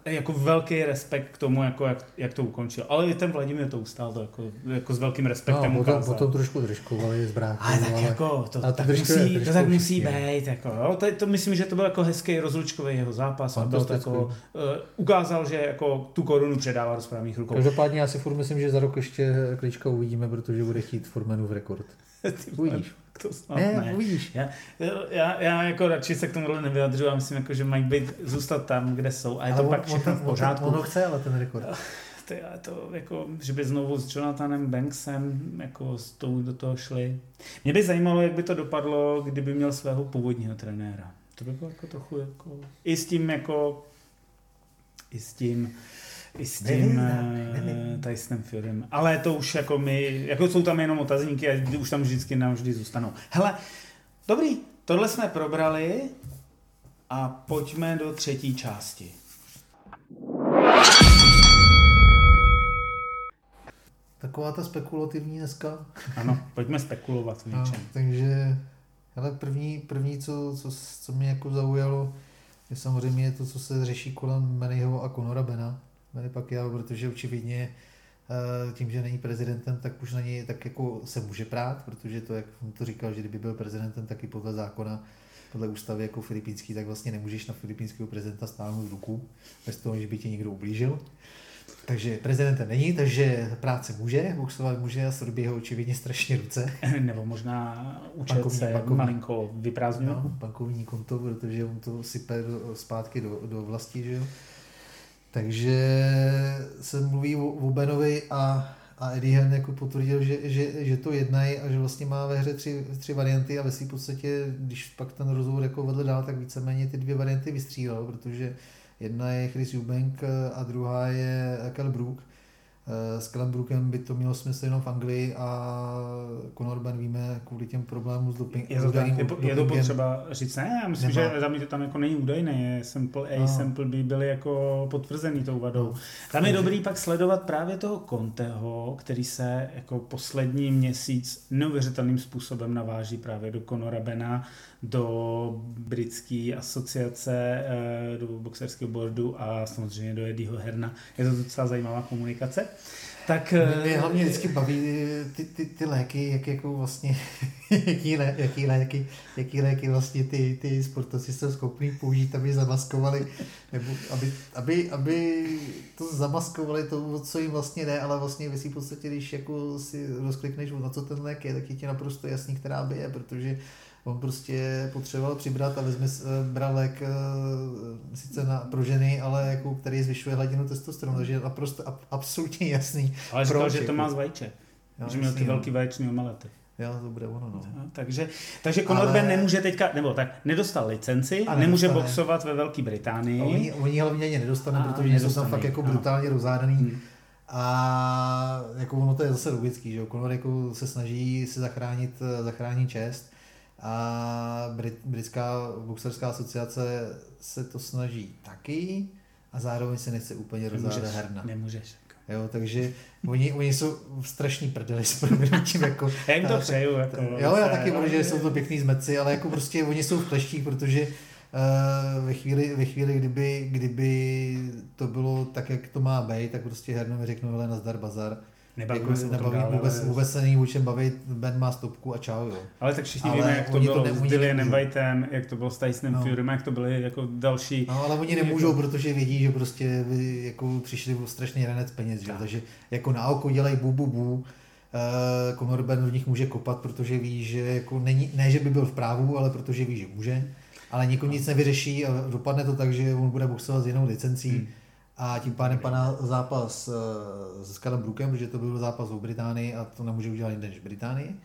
jako velký respekt k tomu, jako jak, jak to ukončil. Ale i ten Vladimír to ustál to jako, jako s velkým respektem no, ukázal. Potom trošku držkovali z bráku. Ale tak ale, jako, to, to, tak musí, to tak musí být. Jako, jo. To, to, myslím, že to byl jako hezký rozlučkový jeho zápas. A byl to jako, uh, ukázal, že jako tu korunu předává do správných rukou. Každopádně já si furt myslím, že za rok ještě Klička uvidíme, protože bude chtít Formanův rekord. [laughs] Uvidíš. [laughs] To snad ne, ne. uvidíš. Já, já, já, jako radši se k tomu nevyjadřu a myslím, jako, že mají být, zůstat tam, kde jsou. A je to on, pak všechno v pořádku. On, on ho chce, ale ten rekord. To, je to jako, že by znovu s Jonathanem Banksem jako s tou do toho šli. Mě by zajímalo, jak by to dopadlo, kdyby měl svého původního trenéra. To by bylo jako trochu jako, i s tím jako, i s tím, i s tím uh, Tysonem Furym. Ale to už jako my, jako jsou tam jenom otazníky a už tam vždycky navždy zůstanou. Hele, dobrý, tohle jsme probrali a pojďme do třetí části. Taková ta spekulativní dneska. Ano, pojďme spekulovat v něčem. No, takže, ale první, první co, co, co mě jako zaujalo, je samozřejmě to, co se řeší kolem Mannyho a Conora Bena. Manny Pacquiao, protože očividně eh, tím, že není prezidentem, tak už na něj tak jako se může prát, protože to, jak on to říkal, že kdyby byl prezidentem, tak i podle zákona, podle ústavy jako filipínský, tak vlastně nemůžeš na filipínského prezidenta stáhnout ruku, bez toho, že by ti někdo ublížil. Takže prezidentem není, takže práce může, boxovat může a srbí ho očividně strašně ruce. [laughs] Nebo možná účet bankovní, se bankovní, malinko vyprázdňuje. No, bankovní konto, protože on to sype do, zpátky do, do vlasti, že jo. Takže se mluví o, Benovi a, a Eddie Hearn jako potvrdil, že, že, že to jednají a že vlastně má ve hře tři, tři varianty a ve v podstatě, když pak ten rozhovor jako vedl dál, tak víceméně ty dvě varianty vystřílel, protože Jedna je Chris Eubank a druhá je Kel Brook. Eh, s Kelem Brookem by to mělo smysl jenom v Anglii a Conor Ben víme kvůli těm problémům s doping, je to, tam, je, je to potřeba říct, ne, já myslím, Nemá. že tam, tam jako není údajné, sample A, no. sample B byly jako potvrzený tou vadou. No. Tam je dobrý pak sledovat právě toho Conteho, který se jako poslední měsíc neuvěřitelným způsobem naváží právě do Conora Bena, do britské asociace, eh, do boxerského boardu a samozřejmě do Eddieho Herna. Je to docela zajímavá komunikace. Tak, mě eh, hlavně vždycky baví ty, ty, ty léky, jak jako vlastně, [laughs] jaký, lé, jaký, léky, jaký léky vlastně ty, ty sportovci jsou schopní použít, aby zamaskovali, nebo aby, aby, aby to zamaskovali to, co jim vlastně jde, ale vlastně v podstatě, když jako si rozklikneš, na co ten lék je, tak je ti naprosto jasný, která by je, protože on prostě potřeboval přibrat a vezme, eh, bral lék eh, sice na, pro ženy, ale jako, který zvyšuje hladinu testosteronu, takže je naprosto absolutně jasný. Ale říkal, proč, že to jako. má z vajíček. Jo, že měl ty no. velký vaječný omelety. Jo, to bude ono, no. no takže, takže Conor Ale... Nemůže teďka, nebo tak, nedostal licenci, a nemůže boxovat ve Velké Británii. A oni, oni hlavně ani nedostane, protože jsou tam fakt jako brutálně rozhádaný. Hmm. A jako ono to je zase logický, že Conor jako se snaží si zachránit, zachránit čest a Brit, britská boxerská asociace se to snaží taky a zároveň se nechce úplně rozhádat herna. Nemůžeš. Jo, takže oni, oni jsou v strašný prdeli [laughs] s proměnutím. Jako, já jim to přeju. Jako, jo, já taky budu, že jsou to pěkný zmeci, ale jako prostě oni jsou v kleštích, protože uh, ve chvíli, ve chvíli kdyby, kdyby to bylo tak, jak to má být, tak prostě herno mi řeknou, hele, nazdar bazar Nebavíme jako, se nebaví, dále, vůbec, vůbec se není o čem bavit, Ben má stopku a čau, jo. Ale tak všichni ale víme, jak to bylo to s Dillianem Whiteem, jak to bylo s Tysonem no. Furym, jak to byly jako další. No, ale oni nemůžou, jako... protože vědí, že prostě jako přišli o strašný ranec peněz, že? takže jako na oko dělají bu, bu, bu. Uh, Conor Ben v nich může kopat, protože ví, že jako není, ne, že by byl v právu, ale protože ví, že může. Ale nikomu nic nevyřeší a dopadne to tak, že on bude boxovat s jinou licencí. Hmm a tím pádem padá zápas eh, s Callum Brookem, protože to byl zápas v Británii a to nemůže udělat jinde než Británii.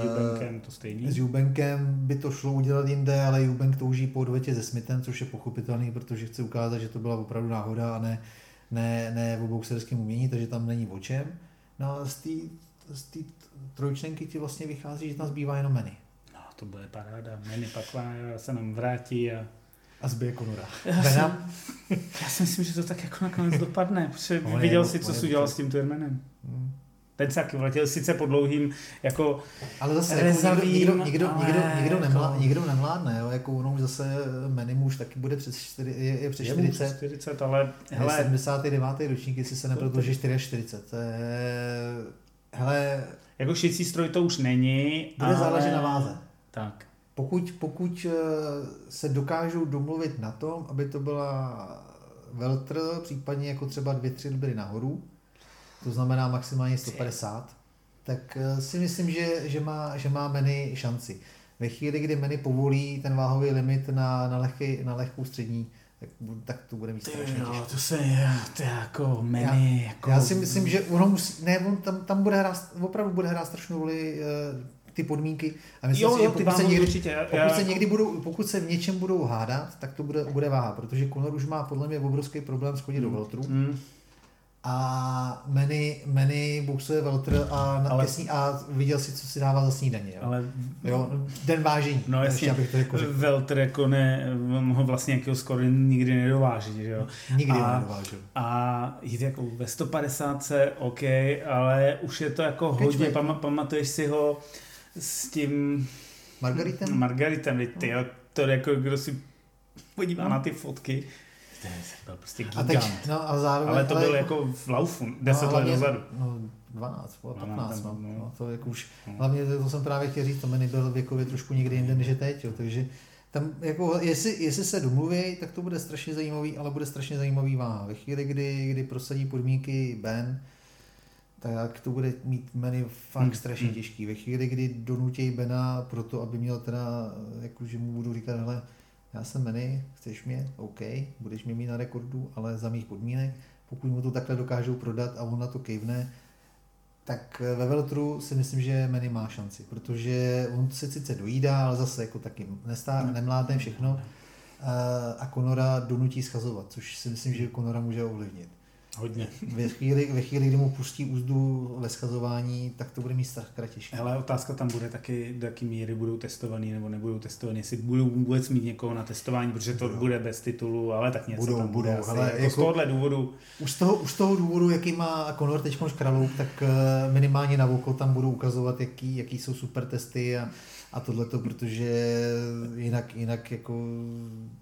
S Jubenkem to stejný. S Jubenkem by to šlo udělat jinde, ale Jubenk touží po odvetě se Smithem, což je pochopitelný, protože chce ukázat, že to byla opravdu náhoda a ne, ne, ne v boxerském umění, takže tam není o čem. No a z té z trojčlenky ti vlastně vychází, že tam zbývá jenom meny. No, to bude paráda. Meny pak se nám vrátí a a zbije Konora. Já, já si myslím, že to tak jako nakonec dopadne, protože on viděl si, co jsi udělal s tím Turmanem. Hmm. Ten se taky vletěl sice po dlouhým jako Ale zase rezavým, jako nikdo, nikdo, ale nikdo, nikdo, jako... nemlá, nikdo nemládne, jo? jako ono už zase Menim už taky bude přes 4, je, je přes 40. Je 40, ale hele. 79. ročník, jestli se nepletu, že 44. Hele, jako šicí stroj to už není. Bude ale... záležet na váze. Tak. Pokud, pokud eh, se dokážou domluvit na tom, aby to byla Veltr, případně jako třeba dvě, tři libry nahoru, to znamená maximálně 150, tak eh, si myslím, že, že, má, že má Meny šanci. Ve chvíli, kdy Meny povolí ten váhový limit na, na, lehký, na lehkou střední, tak, tak to bude mít strašně no, to se to je jako Meny. Já, jako... já si myslím, že ono musí, ne, on tam, tam bude hrát, opravdu bude hrát strašnou roli uh, ty podmínky. A myslím jo, si, že pokud, se někdy, určitě. pokud, já... se někdy budou, pokud se v něčem budou hádat, tak to bude, bude váha, protože Conor už má podle mě obrovský problém schodit mm. do veltru. Mm. A Meny, Meny boxuje Veltr a, ale, a viděl si, co si dává za snídaně. Jo? Ale, jo, den vážení. No jasně, abych to jako Veltr jako ne, ho vlastně jakého skoro nikdy nedováží. Že jo? Nikdy a, nedovážil. A jít jako ve 150 OK, ale už je to jako hodně, pam, pamatuješ si ho s tím... Margaritem? Margaritem, ty, jo, to jako kdo si podívá no. na ty fotky, to byl prostě gigant. A teď, no a zároveň, ale to byl ale, jako v laufu, 10 no, let dozadu. No, 12, 15, no, no, no, to jako už, no. hlavně to jsem právě chtěl říct, to mi byl věkově trošku někdy jinde než je teď, jo, takže tam jako, jestli, jestli se domluví, tak to bude strašně zajímavý, ale bude strašně zajímavý váha. Ve chvíli, kdy, kdy prosadí podmínky Ben, tak to bude mít Meny fakt hmm. strašně hmm. těžký. Ve chvíli, kdy donutí Bena pro to, aby měl teda, jako, že mu budu říkat, hele, já jsem Meny, chceš mě, OK, budeš mě mít na rekordu, ale za mých podmínek, pokud mu to takhle dokážou prodat a on na to kejvne, tak ve Veltru si myslím, že Meny má šanci, protože on se sice dojídá, ale zase jako taky nestá, hmm. nemládne všechno a Konora donutí schazovat, což si myslím, že Konora může ovlivnit. Hodně. Ve chvíli, ve chvíli, kdy mu pustí úzdu ve schazování, tak to bude mít strach těžké. Ale otázka tam bude taky, do jaké míry budou testovaný nebo nebudou testovaný, jestli budou vůbec mít někoho na testování, protože to budou. bude bez titulu, ale tak něco budou, tam budou, bude. Ale jako, jako z tohohle důvodu. Už z toho, už z toho důvodu, jaký má Conor teď Kralouk, tak eh, minimálně na voko tam budou ukazovat, jaký, jaký jsou super testy a, a tohleto, protože jinak, jinak jako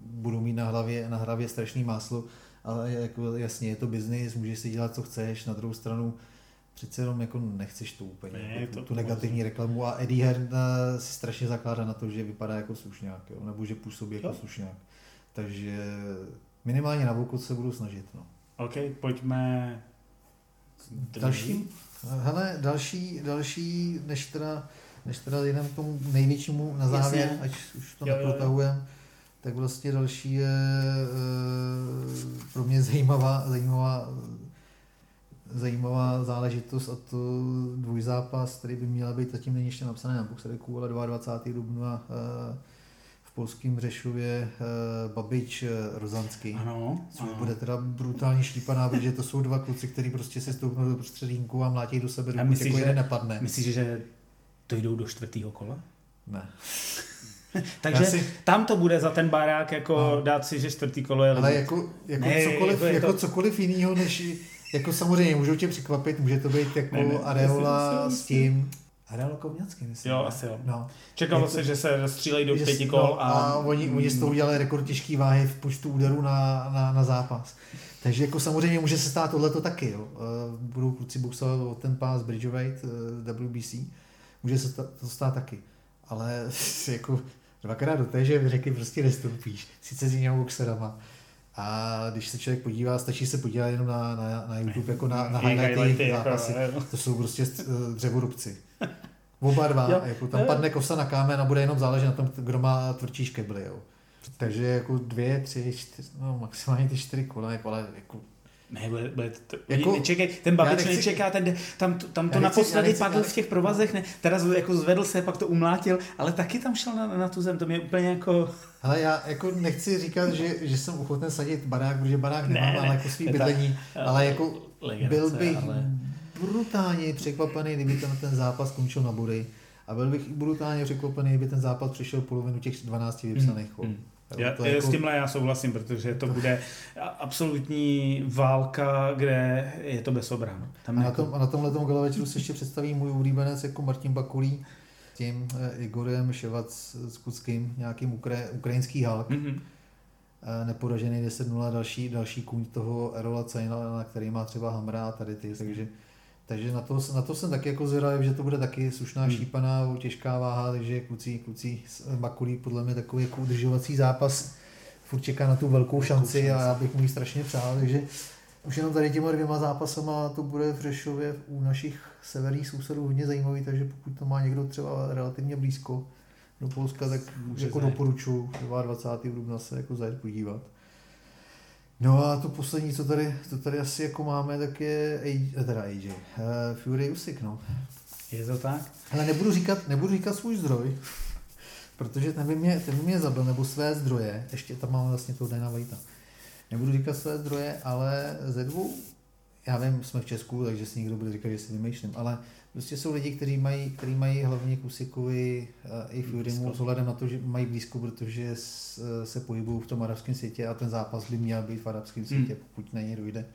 budou mít na hlavě, na hlavě strašný máslo ale jako jasně je to biznis, můžeš si dělat, co chceš, na druhou stranu přece jenom jako nechceš to úplně, ne, jako tu, to tu negativní reklamu a Eddie Hearn eh, si strašně zakládá na to, že vypadá jako slušňák, jo, nebo že působí jako jo. slušňák. Takže minimálně na vůku se budu snažit. No. OK, pojďme další. Hele, další, další, než teda, než teda jdem k tomu největšímu na závěr, Jasně. ať už to neprotahujeme tak vlastně další je e, pro mě zajímavá, zajímavá, zajímavá záležitost a to dvojzápas, který by měla být, zatím není ještě napsaný na Boxeriku, ale 22. dubna e, v polském Řešově e, Babič Rozanský. Ano, což ano. bude teda brutálně štípaná, protože to jsou dva kluci, kteří prostě se stoupnou do prostředínku a mlátí do sebe, dokud myslíš, jako že, nepadne. Myslíš, že to jdou do čtvrtého kola? Ne. [laughs] [laughs] Takže si... tam to bude za ten barák jako no. dát si, že čtvrtý kolo je Ale jako, jako, ne, cokoliv, jako, jako to... cokoliv jiného, než jako samozřejmě můžou tě překvapit, může to být jako ne, ne, Areola s tím, Areola Kovňacký, myslím. Jo, asi jo. No. Čekalo se, že se střílejí do pěti kol. No, a, a oni, oni z toho udělali rekord těžký váhy v počtu úderů na, na, na zápas. Takže jako samozřejmě může se stát tohleto taky. Jo. Eh, budou kluci boxovat o ten pás Bridgeweight eh, WBC. Může se to stát taky. Ale [laughs] jako dvakrát do té, že řeky prostě nestoupíš, sice s jinými boxerama. A když se člověk podívá, stačí se podívat jenom na, na, na YouTube, jako na, na highlighty, jako, zápasy. To jsou prostě eh, dřevorubci. Oba dva, jo. jako tam padne kosa na kámen a bude jenom záležet na tom, kdo má tvrdší škebly. Jo. Takže jako dvě, tři, čtyři, no maximálně ty čtyři kola, jako, ale jako Ne, bude, bude to, Jako- nečekaj, ten Babič nechci- nečeká, ten, tam, to- tam to naposledy nechci- padl v těch provazech, ne, teda jako zvedl se, pak to umlátil, ale taky tam šel na, na tu zem, to mě úplně jako... Ale já jako nechci říkat, že, že jsem ochoten sadit barák, protože barák Ne, nemám, ne, ale jako svý ta- bydlení. ale jako legrace, byl bych ale- brutálně překvapený, kdyby ten, ten zápas skončil na body. A byl bych brutálně překvapený, kdyby ten zápas přišel polovinu těch 12 vypsaných kol. Hmm. Jo, Já, to jako- S tímhle já souhlasím, protože to bude absolutní válka, kde je to bez obran. Tam A na, jako, tom, a na tomhle tom gala večeru se ještě představí můj oblíbenec jako Martin Bakulí, tím eh, Igorem Ševac s Kuckým, nějakým ukra, ukrajinský halk, Mhm. eh, neporažený 10-0, další, další kůň toho Erola Cejna, na který má třeba Hamra a tady ty, takže, takže na, to, na to jsem taky jako zvědavý, že to bude taky slušná Hmm. šípaná, těžká váha, takže kluci, kluci s Bakulí podle mě takový jako udržovací zápas, furt čeká na tu velkou šanci a já bych mu ji strašně přál, takže už jenom tady těma dvěma zápasama to bude v Řešově u našich severních sousedů hodně zajímavý, takže pokud to má někdo třeba relativně blízko do Polska, tak Může jako doporučuji 22. dubna se jako zajet podívat. No a to poslední, co tady, co tady asi jako máme, tak je AJ, eh, teda AJ, uh, Fury Usyk, no. Je to tak? Ale nebudu říkat, nebudu říkat svůj zdroj, protože ten by mě, ten by mě zabil, nebo své zdroje, ještě tam máme vlastně toho Dana Whitea. Nebudu říkat své zdroje, ale ze dvou, já vím, jsme v Česku, takže si někdo bude říkat, že si vymýšlím, ale prostě jsou lidi, kteří mají, kteří mají hlavně k Usikovi uh, i Furymu s ohledem na to, že mají blízko, protože s, eh, se pohybují v tom arabském světě a ten zápas by měl být v arabském světě, Hmm. pokud na něj dojde.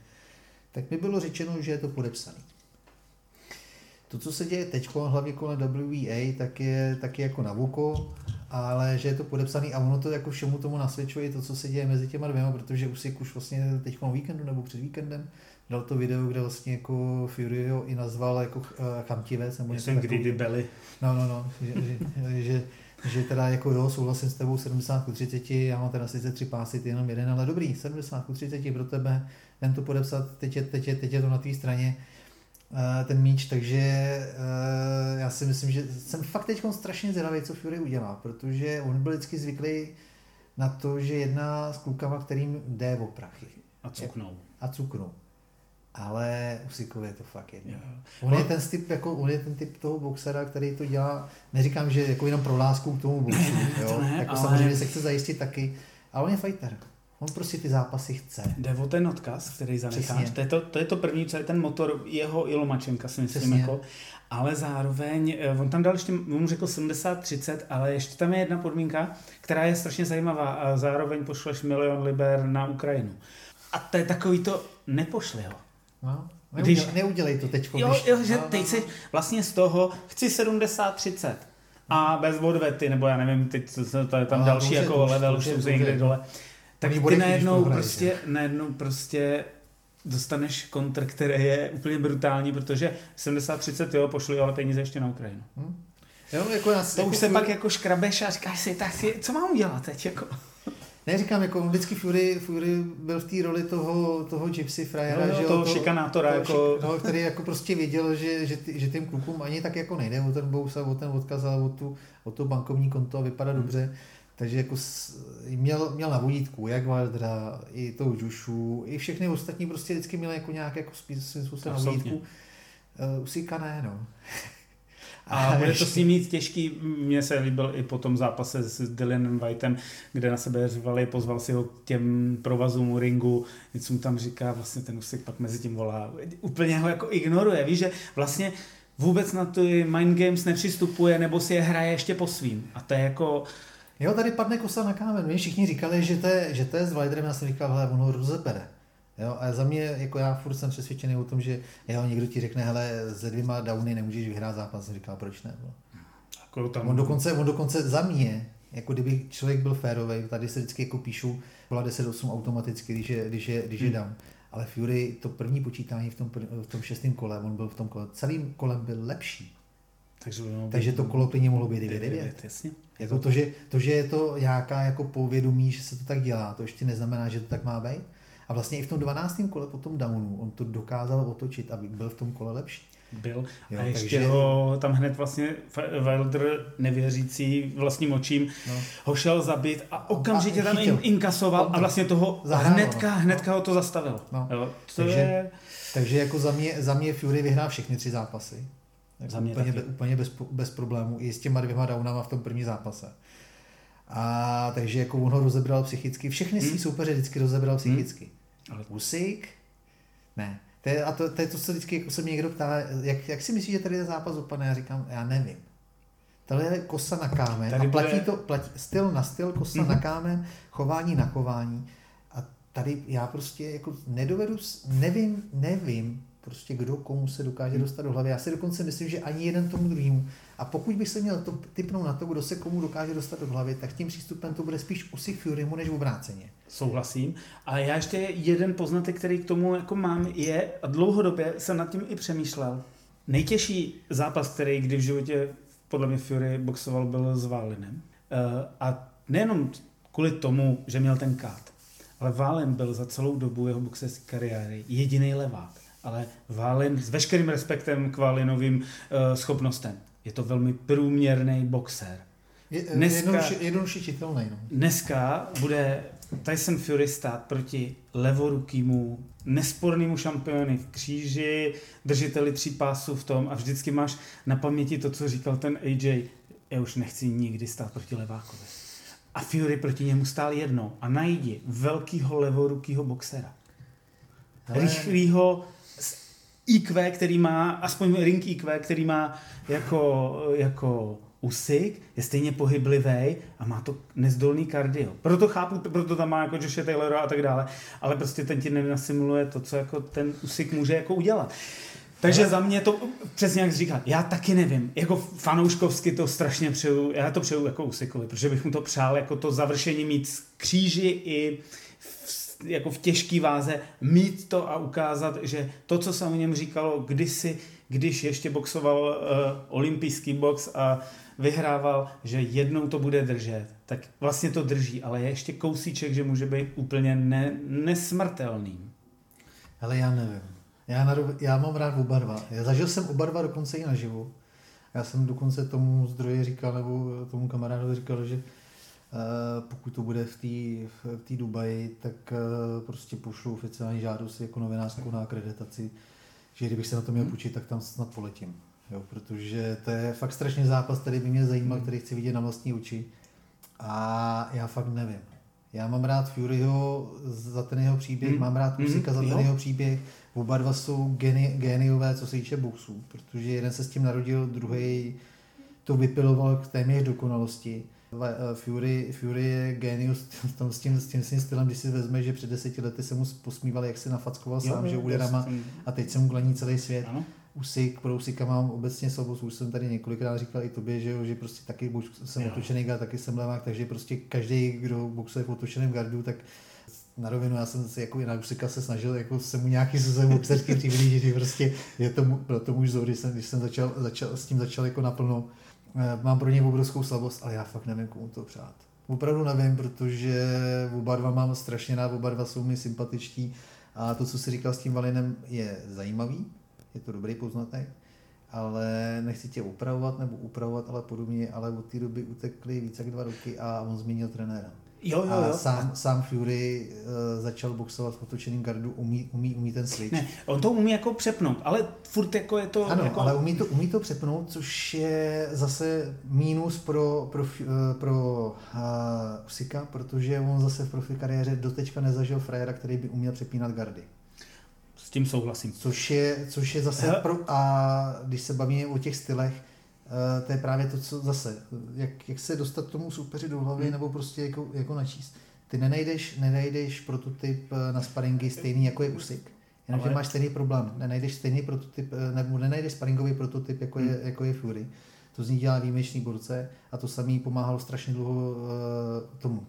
Tak mi bylo řečeno, že je to podepsaný. To, co se děje teď, hlavně kolem WBA, tak je taky jako na voko, ale že je to podepsaný a ono to jako všemu tomu nasvědčuje to, co se děje mezi těma dvěma, protože Usyk už vlastně teď víkendu nebo před víkendem dal to video, kde vlastně jako Fury ho i nazval jako uh, chamtivec nebo jsem greedy belly. No, no, no, že, že, že, že teda jako jo, souhlasím s tebou 70 ku 30, já mám teda sice tři pásy, ty jenom jeden, ale dobrý, 70 ku 30 pro tebe, jen to podepsat, teď je, teď je, teď je to na tvý straně, eh, ten míč, takže eh, já si myslím, že jsem fakt teď strašně zvědavý, co Fury udělá, protože on byl vždycky zvyklý na to, že jedná s klukama, kterým jde o prachy A cuknou. a cukru. Ale Usykovi je to fakt jedno. On je ten typ, jako, on je ten typ toho boxera, který to dělá, neříkám, že jako jenom pro lásku k tomu boxu, jo? to ne, jako ale- samozřejmě se chce zajistit taky, ale on je fighter. On prostě ty zápasy chce. Jde o ten odkaz, který zanecháš. To je to, to je to první, co je ten motor jeho i Lomačenka, si myslím. Přesně. Jako, ale zároveň, eh, on tam dal ještě, on mu řekl 70-30, ale ještě tam je jedna podmínka, která je strašně zajímavá a zároveň pošleš milion liber na Ukrajinu. A to je takový to, nepošli ho. No? Když- Neudělej, neudělej to teď. Jo, jo, že teď si vlastně z toho chci 70-30 a bez odvety, nebo já nevím, teď to, je tam No, další jako už- level, už jsou někde dole. Tak ty když najednou prostě, najednou prostě dostaneš kontr, který je úplně brutální, protože 70-30 jo, pošli ale peníze ještě na Ukrajinu. Hm? Jo, jako já, To už se pak jako škrabeš a říkáš si, tak si, co mám udělat teď? Jako? Ne, říkám, jako vždycky Fury, Fury byl v té roli toho, toho gypsy frajera, Jo, jo, že jo, toho šikanátora, toho jako- šik- no, který jako prostě věděl, že, že, ty, že těm klukům ani tak jako nejde o ten bous a o ten odkaz a o, tu, o to bankovní konto a vypadá Hmm. dobře. Takže jako s, měl, měl na vodítku, jak Wildera, i toho Jushu, i všechny ostatní prostě vždycky měli jako nějak jako spí- svým způsobem na vodítku. Uh, Usíka ne, no. A [laughs] bude to s ním mít těžký. Mně se líbil i po tom zápase s Dylanem Whiteem, kde na sebe řvali, pozval si ho k těm provazům ringu, něco mu tam říká, vlastně ten Usyk pak mezi tím volá. Úplně ho jako ignoruje, víš, že vlastně vůbec na ty mind games nepřistupuje, nebo si je hraje ještě po svým. A to je jako, Jo, tady padne kosa na kámen. Všichni říkali, že to je, že to je s Wilderem, já jsem říkal, hele, on ho rozebere. Jo, a za mě, jako já furt jsem přesvědčený o tom, že jo, někdo ti řekne, hele, ze dvěma downy nemůžeš vyhrát zápas. Jsem říkal, proč ne? Jako tam... On dokonce, on dokonce za mě, jako kdyby člověk byl férový, tady se vždycky jako píšu, kola 10-8 automaticky, když je, když je, když je Hmm. down. Ale Fury, to první počítání v tom, v tom šestém kole, on byl v tom kole, celým kolem byl lepší. takže, mohlo Takže být- to kolo klidně mohlo být 9-9. Jasně. Jako to, že, to, že je to nějaká jako povědomí, že se to tak dělá, to ještě neznamená, že to tak má být. A vlastně i v tom 12. kole po tom downu on to dokázal otočit, aby byl v tom kole lepší. byl. Jo, a ještě takže... ho tam hned vlastně Wilder, nevěřící vlastním očím, no. ho šel zabít a okamžitě a tam in, inkasoval a vlastně toho Zahrál, hnedka, no. hnedka ho to zastavil. No. Jo, to takže, je... takže jako za mě, za mě Fury vyhrál všechny tři zápasy. Jako za mě úplně, taky. úplně bez, bez problémů. I s těma dvěma downama v tom první zápase. A takže jako on ho rozebral psychicky. Všechny hmm. svý soupeře vždycky rozebral psychicky. Hmm. Ale Usyk? Ne. To je, a to, to je to, co vždycky jako se mě někdo ptá, jak, jak si myslíš, že tady ten zápas dopadne? Já říkám, já nevím. Tohle je kosa na kámen tady a platí bude... to, platí styl na styl, kosa mm-hmm. na kámen, chování na chování. A tady já prostě jako nedovedu, nevím, nevím, prostě kdo komu se dokáže dostat do hlavy. Já si dokonce myslím, že ani jeden tomu druhému. A pokud bych se měl to typnout na to, kdo se komu dokáže dostat do hlavy, tak tím přístupem to bude spíš usi Furymu než obráceně. Souhlasím. A já ještě jeden poznatek, který k tomu jako mám, je, a dlouhodobě jsem nad tím i přemýšlel, nejtěžší zápas, který kdy v životě podle mě Fury boxoval, byl s Válinem. Eh, a nejenom kvůli tomu, že měl ten kát, ale Válen byl za celou dobu jeho boxerské kariéry jediný levák ale Válin s veškerým respektem k Válinovým uh, schopnostem. Je to velmi průměrný boxer. Je, eh, dneska, jednoduše čitelný. No. Dneska bude Tyson Fury stát proti levorukýmu, nespornému šampiony v kříži, držiteli tří pásů v tom a vždycky máš na paměti to, co říkal ten AJ. Já už nechci nikdy stát proti levákovi. A Fury proti němu stál jednou a najdi velkýho levorukýho boxera. Ale... Rychlýho, IQ, který má, aspoň ring IQ, který má jako, jako Usyk, je stejně pohyblivý a má to nezdolný kardio. Proto chápu, proto tam má jako Joshe Taylora a tak dále, ale prostě ten ti nenasimuluje to, co jako ten Usyk může jako udělat. Takže ale... za mě to přesně jak jsi říkal, já taky nevím, jako fanouškovsky to strašně přeju, já to přeju jako Usykovi, protože bych mu to přál jako to završení mít kříži i v jako v těžké váze mít to a ukázat, že to, co se o něm říkalo kdysi, když ještě boxoval uh, olympijský box a vyhrával, že jednou to bude držet, tak vlastně to drží, ale je ještě kousíček, že může být úplně ne, nesmrtelný. Ale já nevím. Já, na, já mám rád oba dva. Já zažil jsem oba dva dokonce i naživu. Já jsem dokonce tomu zdroji říkal, nebo tomu kamarádovi říkal, že pokud to bude v té v tý Dubaji, tak eh, prostě pošlu oficiální žádost jako novinářskou na akreditaci, že kdybych se na to měl půjčit, tak tam snad poletím. Jo, protože to je fakt strašně zápas, který by mě zajímal, který chci vidět na vlastní oči. A já fakt nevím. Já mám rád Furyho za ten jeho příběh, mm. mám rád Musika mm. za ten jo. jeho příběh. Oba dva jsou geni, geniové, co se týče boxu, protože jeden se s tím narodil, druhý to vypiloval k téměř dokonalosti. Eh, Fury, Fury je genius [laughs] tom, s, tím, s tím svým stylem, když si vezme, že před deseti lety se mu posmíval, jak se nafackoval jo, sám, že úderama a teď se mu glaní celý svět. Ano. Usyk, pro Usika mám obecně slabost, už jsem tady několikrát říkal i tobě, že, jo, že prostě taky buď jsem jo. otočený gard, taky jsem levák, takže prostě každý, kdo boxuje v otočeném gardu, tak na rovinu, já jsem se jako i na Usika se snažil jako se mu nějaký se boxerský přiblížit, že prostě je to, byl to můj vzor, když jsem, když jsem začal, začal, s tím začal jako naplno mám pro něj obrovskou slabost, ale já fakt nevím, komu to přát. Opravdu nevím, protože oba dva mám strašně rád, oba dva jsou mi sympatičtí a to, co si říkal s tím Valinem, je zajímavý, je to dobrý poznatek, ale nechci tě upravovat nebo upravovat, ale podobně, ale od té doby utekly více jak dva roky a on změnil trenéra. Jo, jo, jo. A sám, sám Fury uh, začal boxovat v otočeném gardu, umí, umí, umí ten switch. Ne, on to umí jako přepnout, ale furt jako je to... Ano, jako... ale umí to, umí to přepnout, což je zase mínus pro, pro, pro uh, Usika, protože on zase v profi kariéře dotečka nezažil frajera, který by uměl přepínat gardy. S tím souhlasím. Což je, což je zase pro... A když se bavíme o těch stylech, Eh, to je právě to, co zase, jak, jak se dostat tomu soupeři do hlavy, hmm. nebo prostě jako, jako načíst. Ty nenajdeš, nenajdeš prototyp eh, na sparingy stejný, jako je Usyk. Jenomže Ale... máš stejný problém. Nenajdeš stejný prototyp, eh, nebo nenajdeš sparingový prototyp, jako, hmm. je, jako je Fury. To z ní dělá výjimečný borce a to samý pomáhalo strašně dlouho uh, tomu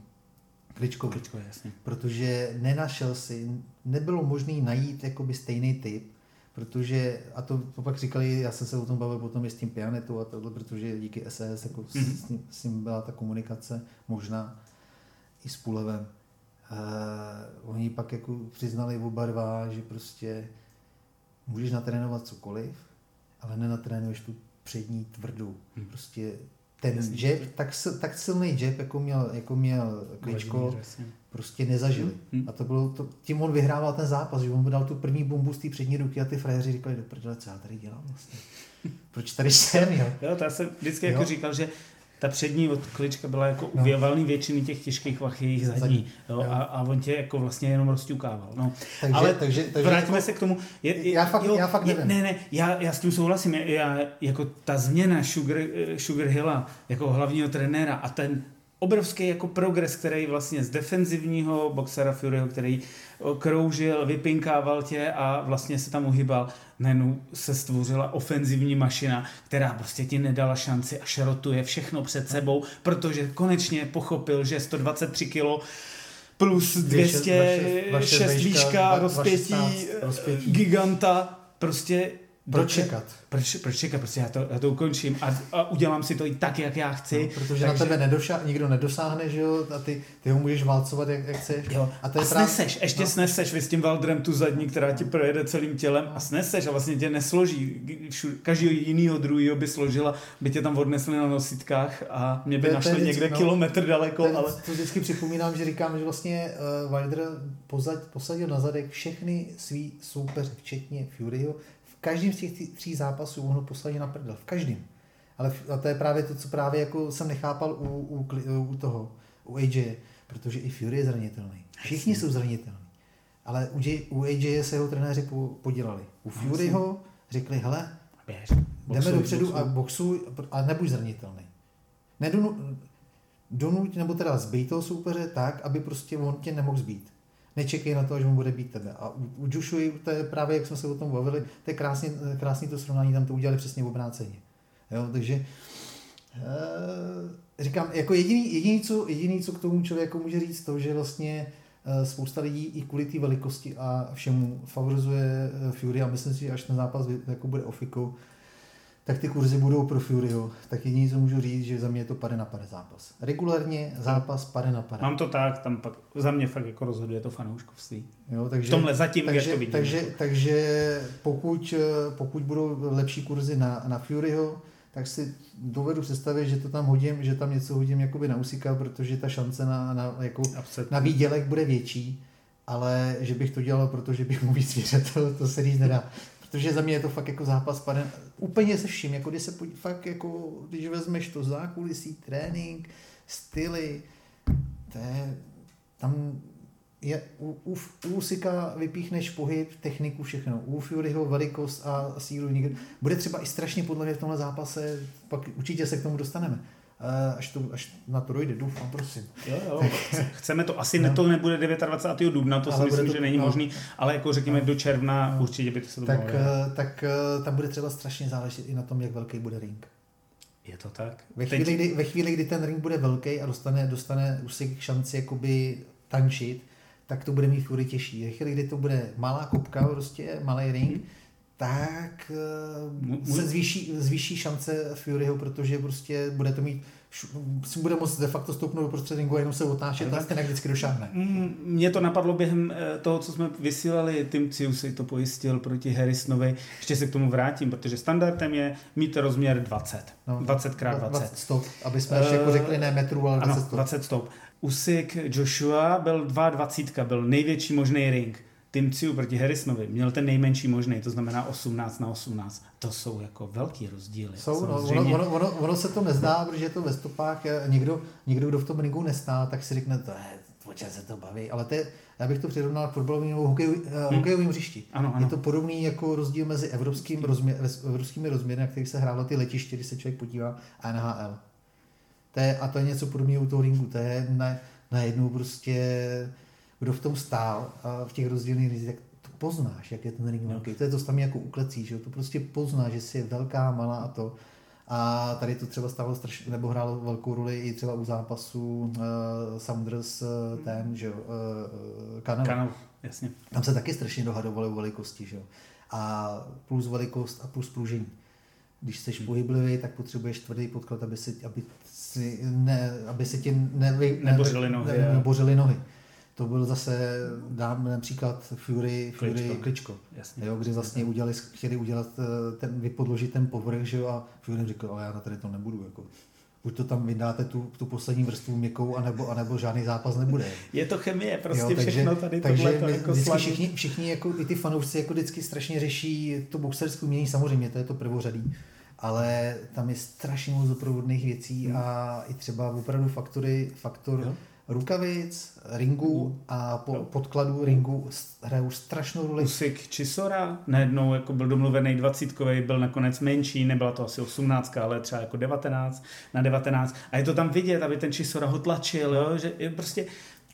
Kličkovi. Kličko, jasně. Protože nenašel si, nebylo možné najít jakoby stejný typ, protože, a to, to pak říkali, já jsem se o tom bavil potom i s tím Pianetu a tohle, protože díky SES jako mm-hmm. s, s, ním, s ním byla ta komunikace možná i s Půlevem. Uh, oni pak jako přiznali oba dva, že prostě můžeš natrénovat cokoliv, ale nenatrénuješ tu přední tvrdou. Hmm. Prostě ten jab, tak, tak silný jab, jako měl, jako měl Kličko, prostě nezažili. Hmm. A to bylo, to, tím on vyhrával ten zápas, že on mu dal tu první bombu z té přední ruky a ty frajeři říkali, do prdele, co já tady dělám vlastně. [laughs] Proč tady jsem, jo? Jo, to já jsem vždycky jako říkal, že ta přední odklička byla jako no. u valný většiny těch těžkých vach jejich zadní. zadní. Jo, a, a, on tě jako vlastně jenom rozťukával. No. Takže, Ale takže, takže vrátíme jako, se k tomu. Je, je, já, fakt, jo, já fakt nevím. Ne, ne, já, já s tím souhlasím. Já, jako ta změna Sugar, Sugar Hilla jako hlavního trenéra a ten obrovský jako progres, který vlastně z defenzivního boxera Furyho, který kroužil, vypinkával tě a vlastně se tam uhybal, najednou se stvořila ofenzivní mašina, která prostě ti nedala šanci a šrotuje všechno před sebou, protože konečně pochopil, že 123 kilo plus 206 výška, rozpětí, rozpětí. giganta, prostě proč čekat? Proč, proč čekat? Prostě já to, já to ukončím a, a udělám si to i tak, jak já chci. No, protože takže... na tebe nedoša, nikdo nedosáhne, že jo, a ty, ty ho můžeš válcovat, jak, jak chceš. Jo. A, to je a právě... sneseš, ještě no. sneseš vy s tím Valdrem tu zadní, která ti projede celým tělem a sneseš a vlastně tě nesloží. Každý jinýho druhýho by složila, by tě tam odnesli na nositkách a mě by to, našli to vždycky, někde no, kilometr daleko. To, ale... to vždycky připomínám, že říkám, že vlastně uh, Wilder posadil na zadek všechny svý soupeře, včetně Furyho, každém z těch tří zápasů ho posledně na prdel. V každém. Ale a to je právě to, co právě jako jsem nechápal u, u, u toho, u AJ, protože i Fury je zranitelný. Všichni jsou zranitelní. Ale u, u AJ se jeho trenéři po, podělali. U no, Furyho řekli, hele, Běž, jdeme dopředu boxuj. a boxuj a nebuď zranitelný. Nedonu, donuť, nebo teda zbej toho soupeře tak, aby prostě on tě nemohl zbít nečekej na to, že mu bude být tebe. A u, u to je právě, jak jsme se o tom bavili, to je krásně, krásný to srovnání, tam to udělali přesně v obráceně. Jo, takže e, říkám, jako jediný, jediný, co, jediný, co k tomu člověku může říct, to, že vlastně e, spousta lidí i kvůli té velikosti a všemu favorizuje eh, Fury a myslím si, že až ten zápas jako bude ofikou, tak ty kurzy budou pro Furyho. Tak jediné, co můžu říct, že za mě je to pade na pade zápas. Regulárně zápas pade na pade. Mám to tak, tam pak za mě fakt jako rozhoduje to fanouškovství. Jo, takže, v tomhle zatím, takže, jak to vidím. Takže, takže pokud, pokud budou lepší kurzy na, na Furyho, tak si dovedu představit, že to tam hodím, že tam něco hodím jakoby na Usika, protože ta šance na, na, jako, na výdělek bude větší, ale že bych to dělal, protože bych mu víc věřil, to, to se říct nedá. Protože za mě je to fakt jako zápas pane, úplně se vším, jako když se podí, fakt jako, když vezmeš to zákulisí, trénink, styly, to je, tam je, u, u, u Usika vypíchneš pohyb, techniku, všechno. U Furyho velikost a sílu. Bude třeba i strašně podle mě v tomhle zápase, pak určitě se k tomu dostaneme až, to, až na to dojde, doufám, prosím. Jo, jo. Chceme to, asi [laughs] no. to nebude 29. dubna, to ale si myslím, to, že není no. možný, ale jako řekněme no. do června no. určitě by to se to tak, mohlo. Tak eh, tam bude třeba strašně záležet i na tom, jak velký bude ring. Je to tak? Ve chvíli, Teď... kdy, ve chvíli, kdy ten ring bude velký a dostane, dostane si šanci jakoby tančit, tak to bude mít Fury těžší. Ve chvíli, kdy to bude malá kopka, prostě malý ring, hmm tak uh, se zvýší, zvýší šance Furyho, protože prostě bude to mít si bude moct de facto stoupnout do prostředníku a jenom se otáčet a stejně vždycky došáhne. Mně to napadlo během eh, toho, co jsme vysílali, Tim si to pojistil proti Harrisonovi. Ještě se k tomu vrátím, protože standardem je mít rozměr 20. No, 20 x 20. 20 stop, aby jsme uh, jako řekli ne metru, ale 20 ano, stop. 20 stop. Usyk Joshua byl 22, byl největší možný ring. Tim Ciu proti Harrisonovi měl ten nejmenší možný, to znamená 18 na 18. To jsou jako velký rozdíly. Jsou, no, ono, ono, ono, ono, se to nezdá, protože je to ve stopách. Někdo, někdo, kdo v tom ringu nestá, tak si řekne, to je, o čem se to baví. Ale to je, já bych to přirovnal k fotbalovým nebo hokej, eh, hmm. hokejovým hřišti. Ano, ano. Je to podobný jako rozdíl mezi evropským rozměr, evropskými rozměry, na kterých se hrálo ty letiště, když se člověk podívá, a NHL. To je, a to je něco podobného u toho ringu. To je na, najednou prostě kdo v tom stál a v těch rozdílných rizích, tak to poznáš, jak je ten ring velký. To je to tam jako u klecí, že to prostě poznáš, že si je velká, malá a to. A tady to třeba stalo strašně, nebo hrálo velkou roli i třeba u zápasu uh, Saunders uh, ten, že jo, uh, Kanal. Kanal, jasně. Tam se taky strašně dohadovali o velikosti, že jo. A plus velikost a plus pružení. Když jsi hmm. pohyblivý, tak potřebuješ tvrdý podklad, aby si, aby si, ne, aby si ti ne, nebořily nohy. Ne, nebořily nohy. To byl zase, dám například Fury, Fury Kličko, Kličko Jasně. Jo, kdy vlastně udělali, chtěli udělat eh, ten, vypodložit ten povrch, že jo, a Fury řekl, ale já na tady to nebudu, jako buď to tam vydáte tu, tu poslední vrstvu měkkou, anebo, anebo žádný zápas nebude. Je to chemie, prostě jo, takže, všechno tady takže tohle jako vždycky všichni, všichni jako, i ty fanoušci jako vždycky strašně řeší to boxerské umění, samozřejmě to je to prvořadý, ale tam je strašně moc doprovodných věcí hmm. a i třeba opravdu faktory, faktor jo rukavic, ringu a po, podkladu ringu hrajou strašnou roli. Usik Čisora najednou jako byl domluvený dvacítkový, byl nakonec menší, nebyla to asi 18, ale třeba jako 19 na 19 a je to tam vidět, aby ten Čisora ho tlačil, jo? že je prostě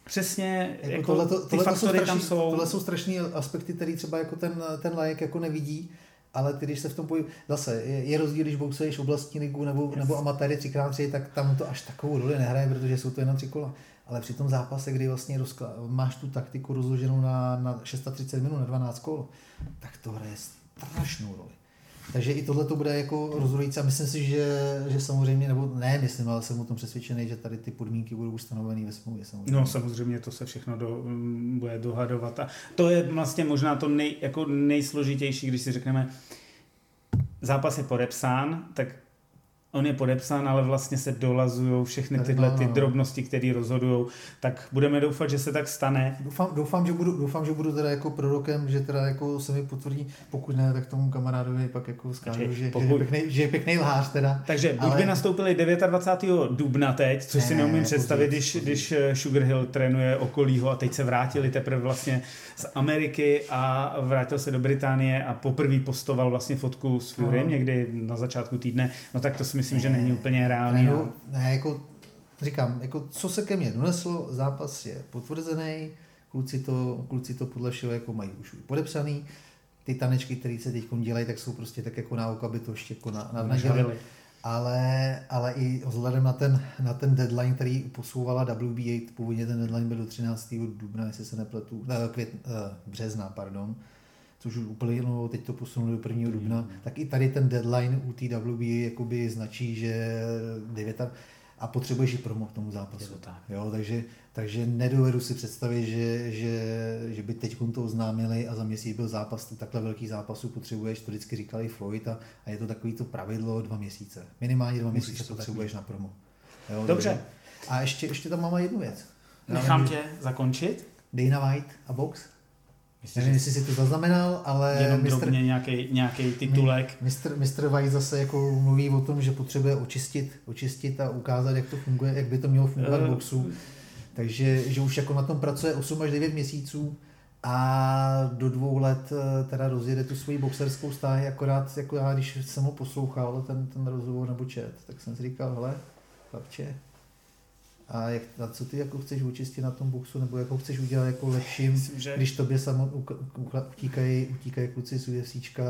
Přesně, jako, jako tohleto, ty tohleto faktory jsou strašný, tam jsou. Tohle jsou strašné aspekty, které třeba jako ten, ten lajek jako nevidí, ale ty, když se v tom pojí, zase je, je rozdíl, když boxuješ oblastní ligu nebo, yes. nebo amatéry 3x3, tak tam to až takovou roli nehraje, protože jsou to jenom tři kola ale při tom zápase, kdy vlastně rozkla- máš tu taktiku rozloženou na, na 630 minut, na 12 kol, tak to hraje strašnou roli. Takže i tohle to bude jako rozhodující a myslím si, že, že samozřejmě, nebo ne, myslím, ale jsem o tom přesvědčený, že tady ty podmínky budou ustanoveny ve smlouvě. Samozřejmě. No samozřejmě to se všechno do, bude dohadovat a to je vlastně možná to nej, jako nejsložitější, když si řekneme, zápas je podepsán, tak on je podepsán, ale vlastně se dolazují všechny tyhle ty drobnosti, které rozhodují, tak budeme doufat, že se tak stane. Doufám, doufám, že budu, doufám, že budu teda jako prorokem, že teda jako se mi potvrdí, pokud ne, tak tomu kamarádovi pak jako skážu, že, pokud... že, je pěkný, že je pěkný lhář teda. Takže buď ale... by nastoupili 29. dubna teď, což ne, si neumím představit, když, když eh, Sugar Hill trénuje okolího a teď se vrátili teprve vlastně z Ameriky a vrátil se do Británie a poprvé postoval vlastně fotku s Furym někdy na začátku týdne, no tak to si myslím, že není úplně reálný. Ne, no, ne, jako říkám, jako co se ke mně doneslo, zápas je potvrzený, kluci to, kluci to podle všeho jako mají už podepsaný, ty tanečky, které se teď dělají, tak jsou prostě tak jako na oko, aby to ještě jako na, na, na ale, ale i vzhledem na ten, na ten deadline, který posouvala WBA, původně ten deadline byl do 13. dubna, jestli se nepletu, ne, květ, uh, března, pardon, což už úplně, no, teď to posunuli do 1. dubna, mm. tak i tady ten deadline u TWB jakoby značí, že 9 a potřebuješ i promo k tomu zápasu. Tak. Jo, takže, takže nedovedu si představit, že, že, že by teď to oznámili a za měsíc byl zápas, takhle velký zápasu potřebuješ, to vždycky říkali Floyd a, a je to takový to pravidlo dva měsíce. Minimálně dva Musíš měsíce potřebuješ na promo. Jo, Dobře. Takže, a ještě, ještě tam mám jednu věc. Nechám tě zakončit. Dana White a box. Myslím, Nevím, jestli si to zaznamenal, ale... Jenom mistr, nějaký, nějaký titulek. Mistr, mistr White zase jako mluví o tom, že potřebuje očistit, očistit a ukázat, jak to funguje, jak by to mělo fungovat v eh, boxu. Takže že už jako na tom pracuje 8 až 9 měsíců a do dvou let eh, teda rozjede tu svoji boxerskou stáhy, akorát jako já, když jsem ho poslouchal, ten, ten rozhovor nebo čet, tak jsem si říkal, hele, chlapče, a, jak, a co ty jako chceš učistit na tom boxu, nebo jako chceš udělat jako lepším, Myslím, že... když tobě samo utíkají, utíkají kluci z UFCčka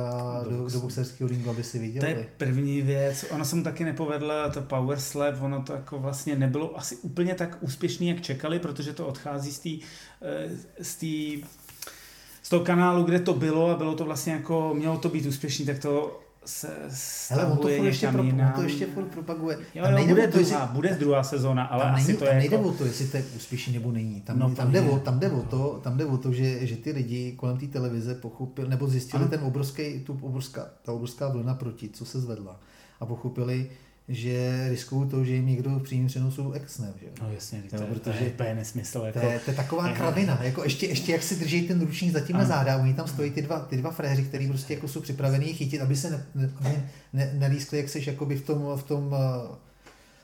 do, do, do boxerského ringu, aby si viděli. To je první věc, ona se mu taky nepovedla, to power slap, ono to jako vlastně nebylo asi úplně tak úspěšný, jak čekali, protože to odchází z té eh, z tý, z toho kanálu, kde to bylo a bylo to vlastně jako, mělo to být úspěšný, tak to se Hele, on to ještě, pro, on to ještě furt propaguje. Jo, jo, bude, to, druhá, jestli, bude druhá sezóna, ale tam asi není, to tam je nejde jako... o to, jestli to je úspěšný nebo není. Tam, no, tam, jde o, tam, jde o to, tam jde o to, že, že ty lidi kolem té televize pochopili, nebo zjistili ano. ten obrovský, tu obrovská, ta obrovská vlna proti, co se zvedla. A pochopili, že riskují to, že jim někdo v přímém přenosu exne. Že? No jasně, to, jo, je, protože to je nesmysl. Jako, to, je, to je taková je, kravina. Jako ještě, ještě jak si drží ten ručník zatím na záda, oni tam stojí ty dva, ty dva fréři, kteří prostě jako jsou připravení chytit, aby se ne, ne, ne, ne, nelískli, jak seš jakoby v tom, v tom uh,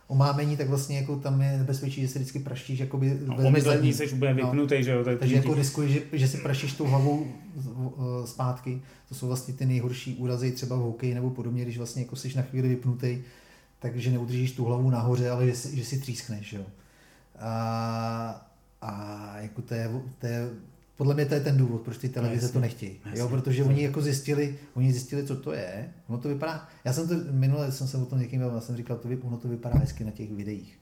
omámení, tak vlastně jako tam je nebezpečí, že se vždycky praštíš jakoby no, omyslení seš úplně no. vypnutý, no, že jo. Takže jako riskuješ, že, že si praštíš tou hlavou uh, zpátky. To jsou vlastně ty nejhorší úrazy třeba v hokeji nebo podobně, když vlastně jako jsi na chvíli vypnutý takže neudržíš tu hlavu nahoře, ale že si, že si třískneš. Jo. A, a jako to je, to je, podle mě to je ten důvod, proč ty televize no, to nechtějí. Jasně, jo, protože jasně. oni jako zjistili, oni zjistili, co to je. Ono to vypadá, já jsem to, minule jsem se o tom někým já jsem říkal, to, ono to vypadá hezky na těch videích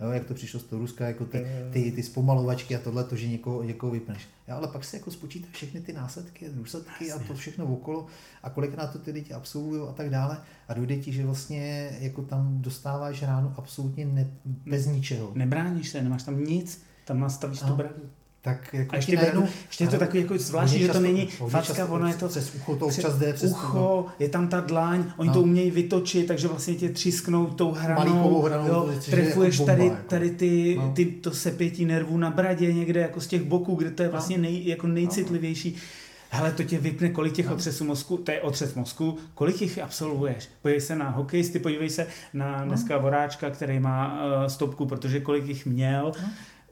jo, jak to přišlo z toho Ruska, jako ty, ty, ty zpomalovačky a tohle, to, že někoho, někoho vypneš. Jo, ale pak se jako spočítá všechny ty následky, důsledky a to všechno okolo a kolikrát to ty lidi absolvují a tak dále a dojde ti, že vlastně jako tam dostáváš ránu absolutně ne, bez ničeho. Nebráníš se, nemáš tam nic, tam nastavíš tu bradu. Tak jako a ještě, najednou, ještě je to takový jako zvláštní, že to není facka, ono je to přes ucho, to občas jde přes ucho, je tam ta dlaň, oni no. to umějí vytočit, takže vlastně tě třísknou tou hranou, hranou jo, trefuješ jako bomba, tady, jako. tady ty, no. ty, to sepětí nervů na bradě někde jako z těch boků, kde to je no. vlastně nej, jako nejcitlivější. No hele, to tě vypne, kolik těch no. otřesů mozku, to je otřes mozku, kolik jich absolvuješ. Podívej se na hokejisty, podívej se na no. dneska Voráčka, který má uh, stopku, protože kolik jich měl, no.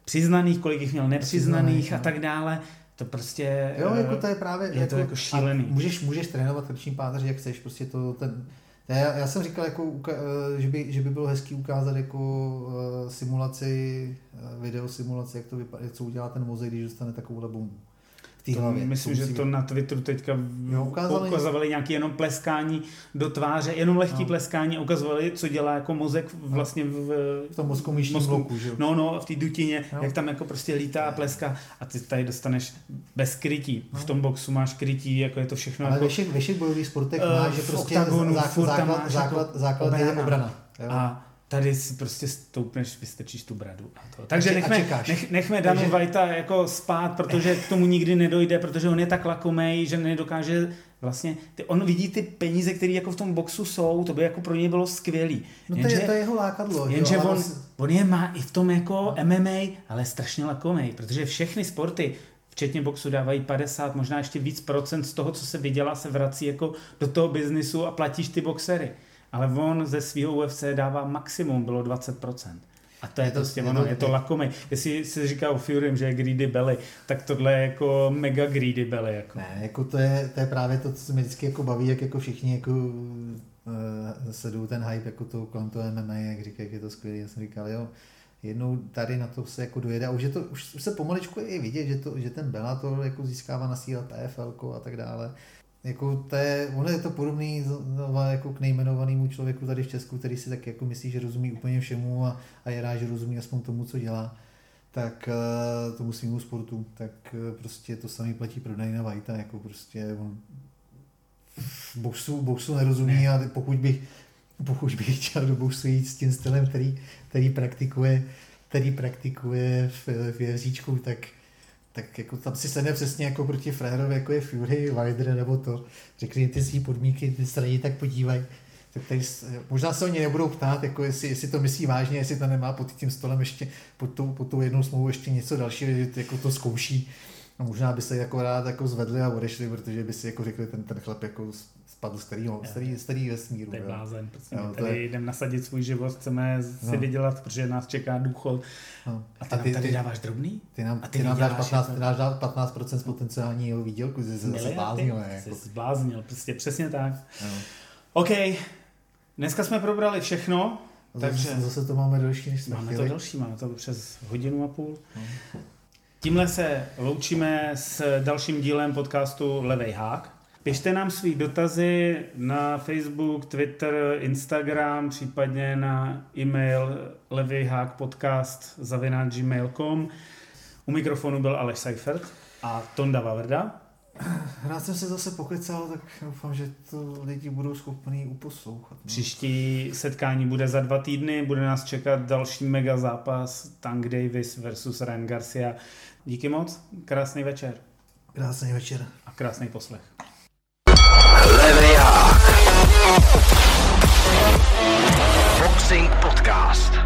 Přiznaných, kolik jich měl nepřiznaných a no. tak dále. To prostě jo, jako to je právě je jako, to jako šílený. Můžeš, můžeš trénovat krční páteř, jak chceš, prostě to ten, já, já jsem říkal, jako, eh, že, by, že by bylo hezký ukázat jako uh, simulaci, video simulaci, jak to vypadá, co udělá ten mozek, když dostane takovou bombu té hlavě. Myslím, že to na Twitteru teďka jo, ukázali, ukazovali nějaké jenom pleskání do tváře, jenom lehký no. pleskání, ukazovali, co dělá jako mozek vlastně v, v tom mozku mozku. bloku, že? No, no, v té dutině, no. jak tam jako prostě lítá a pleská a ty tady dostaneš bez krytí. No. V tom boxu máš krytí, jako je to všechno. Ale jako, ve všech, ve všech bojových sportech uh, máš, že prostě oktagonu, základ, základ, základ, jako základ obrana. je obrana. Jo? A tady si prostě stoupneš, vystrčíš tu bradu a to. Takže nechme, nech, nechme Danu Takže... Vajta jako spát, protože k tomu nikdy nedojde, protože on je tak lakomej, že nedokáže vlastně, ty, on vidí ty peníze, které jako v tom boxu jsou, to by jako pro něj bylo skvělý. No jenže, to je, to je jeho lákadlo. Jenže jo, on, vlastně... on je má i v tom jako no. MMA, ale strašně lakomej, protože všechny sporty, včetně boxu dávají 50, možná ještě víc procent z toho, co se vydělá, se vrací jako do toho biznisu a platíš ty boxery ale on ze svého UFC dává maximum, bylo 20%. A to je, je to, prostě je ono, to, je to lakomý. Jestli se říká o Fury, že je greedy belly, tak tohle je jako mega greedy belly. Jako. Ne, jako to je, to je právě to, co se mi vždycky jako baví, jak jako všichni jako uh, sledují ten hype jako to kolem toho MMA, jak říkají, jak je to skvělé. Já jsem říkal, jo, jednou tady na to se jako dojede a už, je to, už se pomaličku je vidět, že, to, že ten Bellator jako získává na síle PFL a tak dále jako to je, ono je to podobný znova jako k nejmenovanému člověku tady v Česku, který si tak jako myslí, že rozumí úplně všemu a, a je rád, že rozumí aspoň tomu, co dělá, tak uh, tomu svýmu sportu, tak uh, prostě to samý platí pro Dana Whitea, jako prostě on boxu, boxu nerozumí a pokud bych, pokud bych chtěl do boxu jít s tím stylem, který, který praktikuje, který praktikuje v, v Jeříčku, tak tak jako tam si sedne přesně jako proti Frérovi, jako je Fury, Wilder nebo to. Řekli ty svý podmínky, ty se tak podívají. Tak tady, možná se oni nebudou ptát, jako jestli, jestli, to myslí vážně, jestli to nemá pod tím stolem ještě, pod tou, pod tou jednou smlouvou ještě něco dalšího, jako to zkouší. A možná by se jako rád jako zvedli a odešli, protože by si jako řekli, ten, ten chlap jako spadl starýho, starý, starý vesmíru. To je blázen, prostě jo, tady je... jdem nasadit svůj život, chceme si no. vydělat, protože nás čeká důchod. No. A ty, a ty nám tady ty, dáváš drobný? Ty nám, a ty, ty nám dáš 15, ty dáš 15% z potenciálního výdělku, jsi se zase zbláznil. Jsi jako. zbláznil, prostě přesně tak. No. OK, dneska jsme probrali všechno. Takže zase, zase to máme delší, než jsme Máme chtěli. to delší, máme to přes hodinu a půl. No. Tímhle se loučíme s dalším dílem podcastu Levej hák. Pište nám svý dotazy na Facebook, Twitter, Instagram, případně na e-mail levyhákpodcast zavináč gmail.com. U mikrofonu byl Aleš Seifert a Tonda Vavrda. Rád jsem se zase pokecal, tak doufám, že to lidi budou schopni uposlouchat. No. Příští setkání bude za dva týdny, bude nás čekat další mega zápas Tank Davis versus Ryan Garcia. Díky moc, krásný večer. Krásný večer. A krásný poslech. Leviák. Boxing Podcast.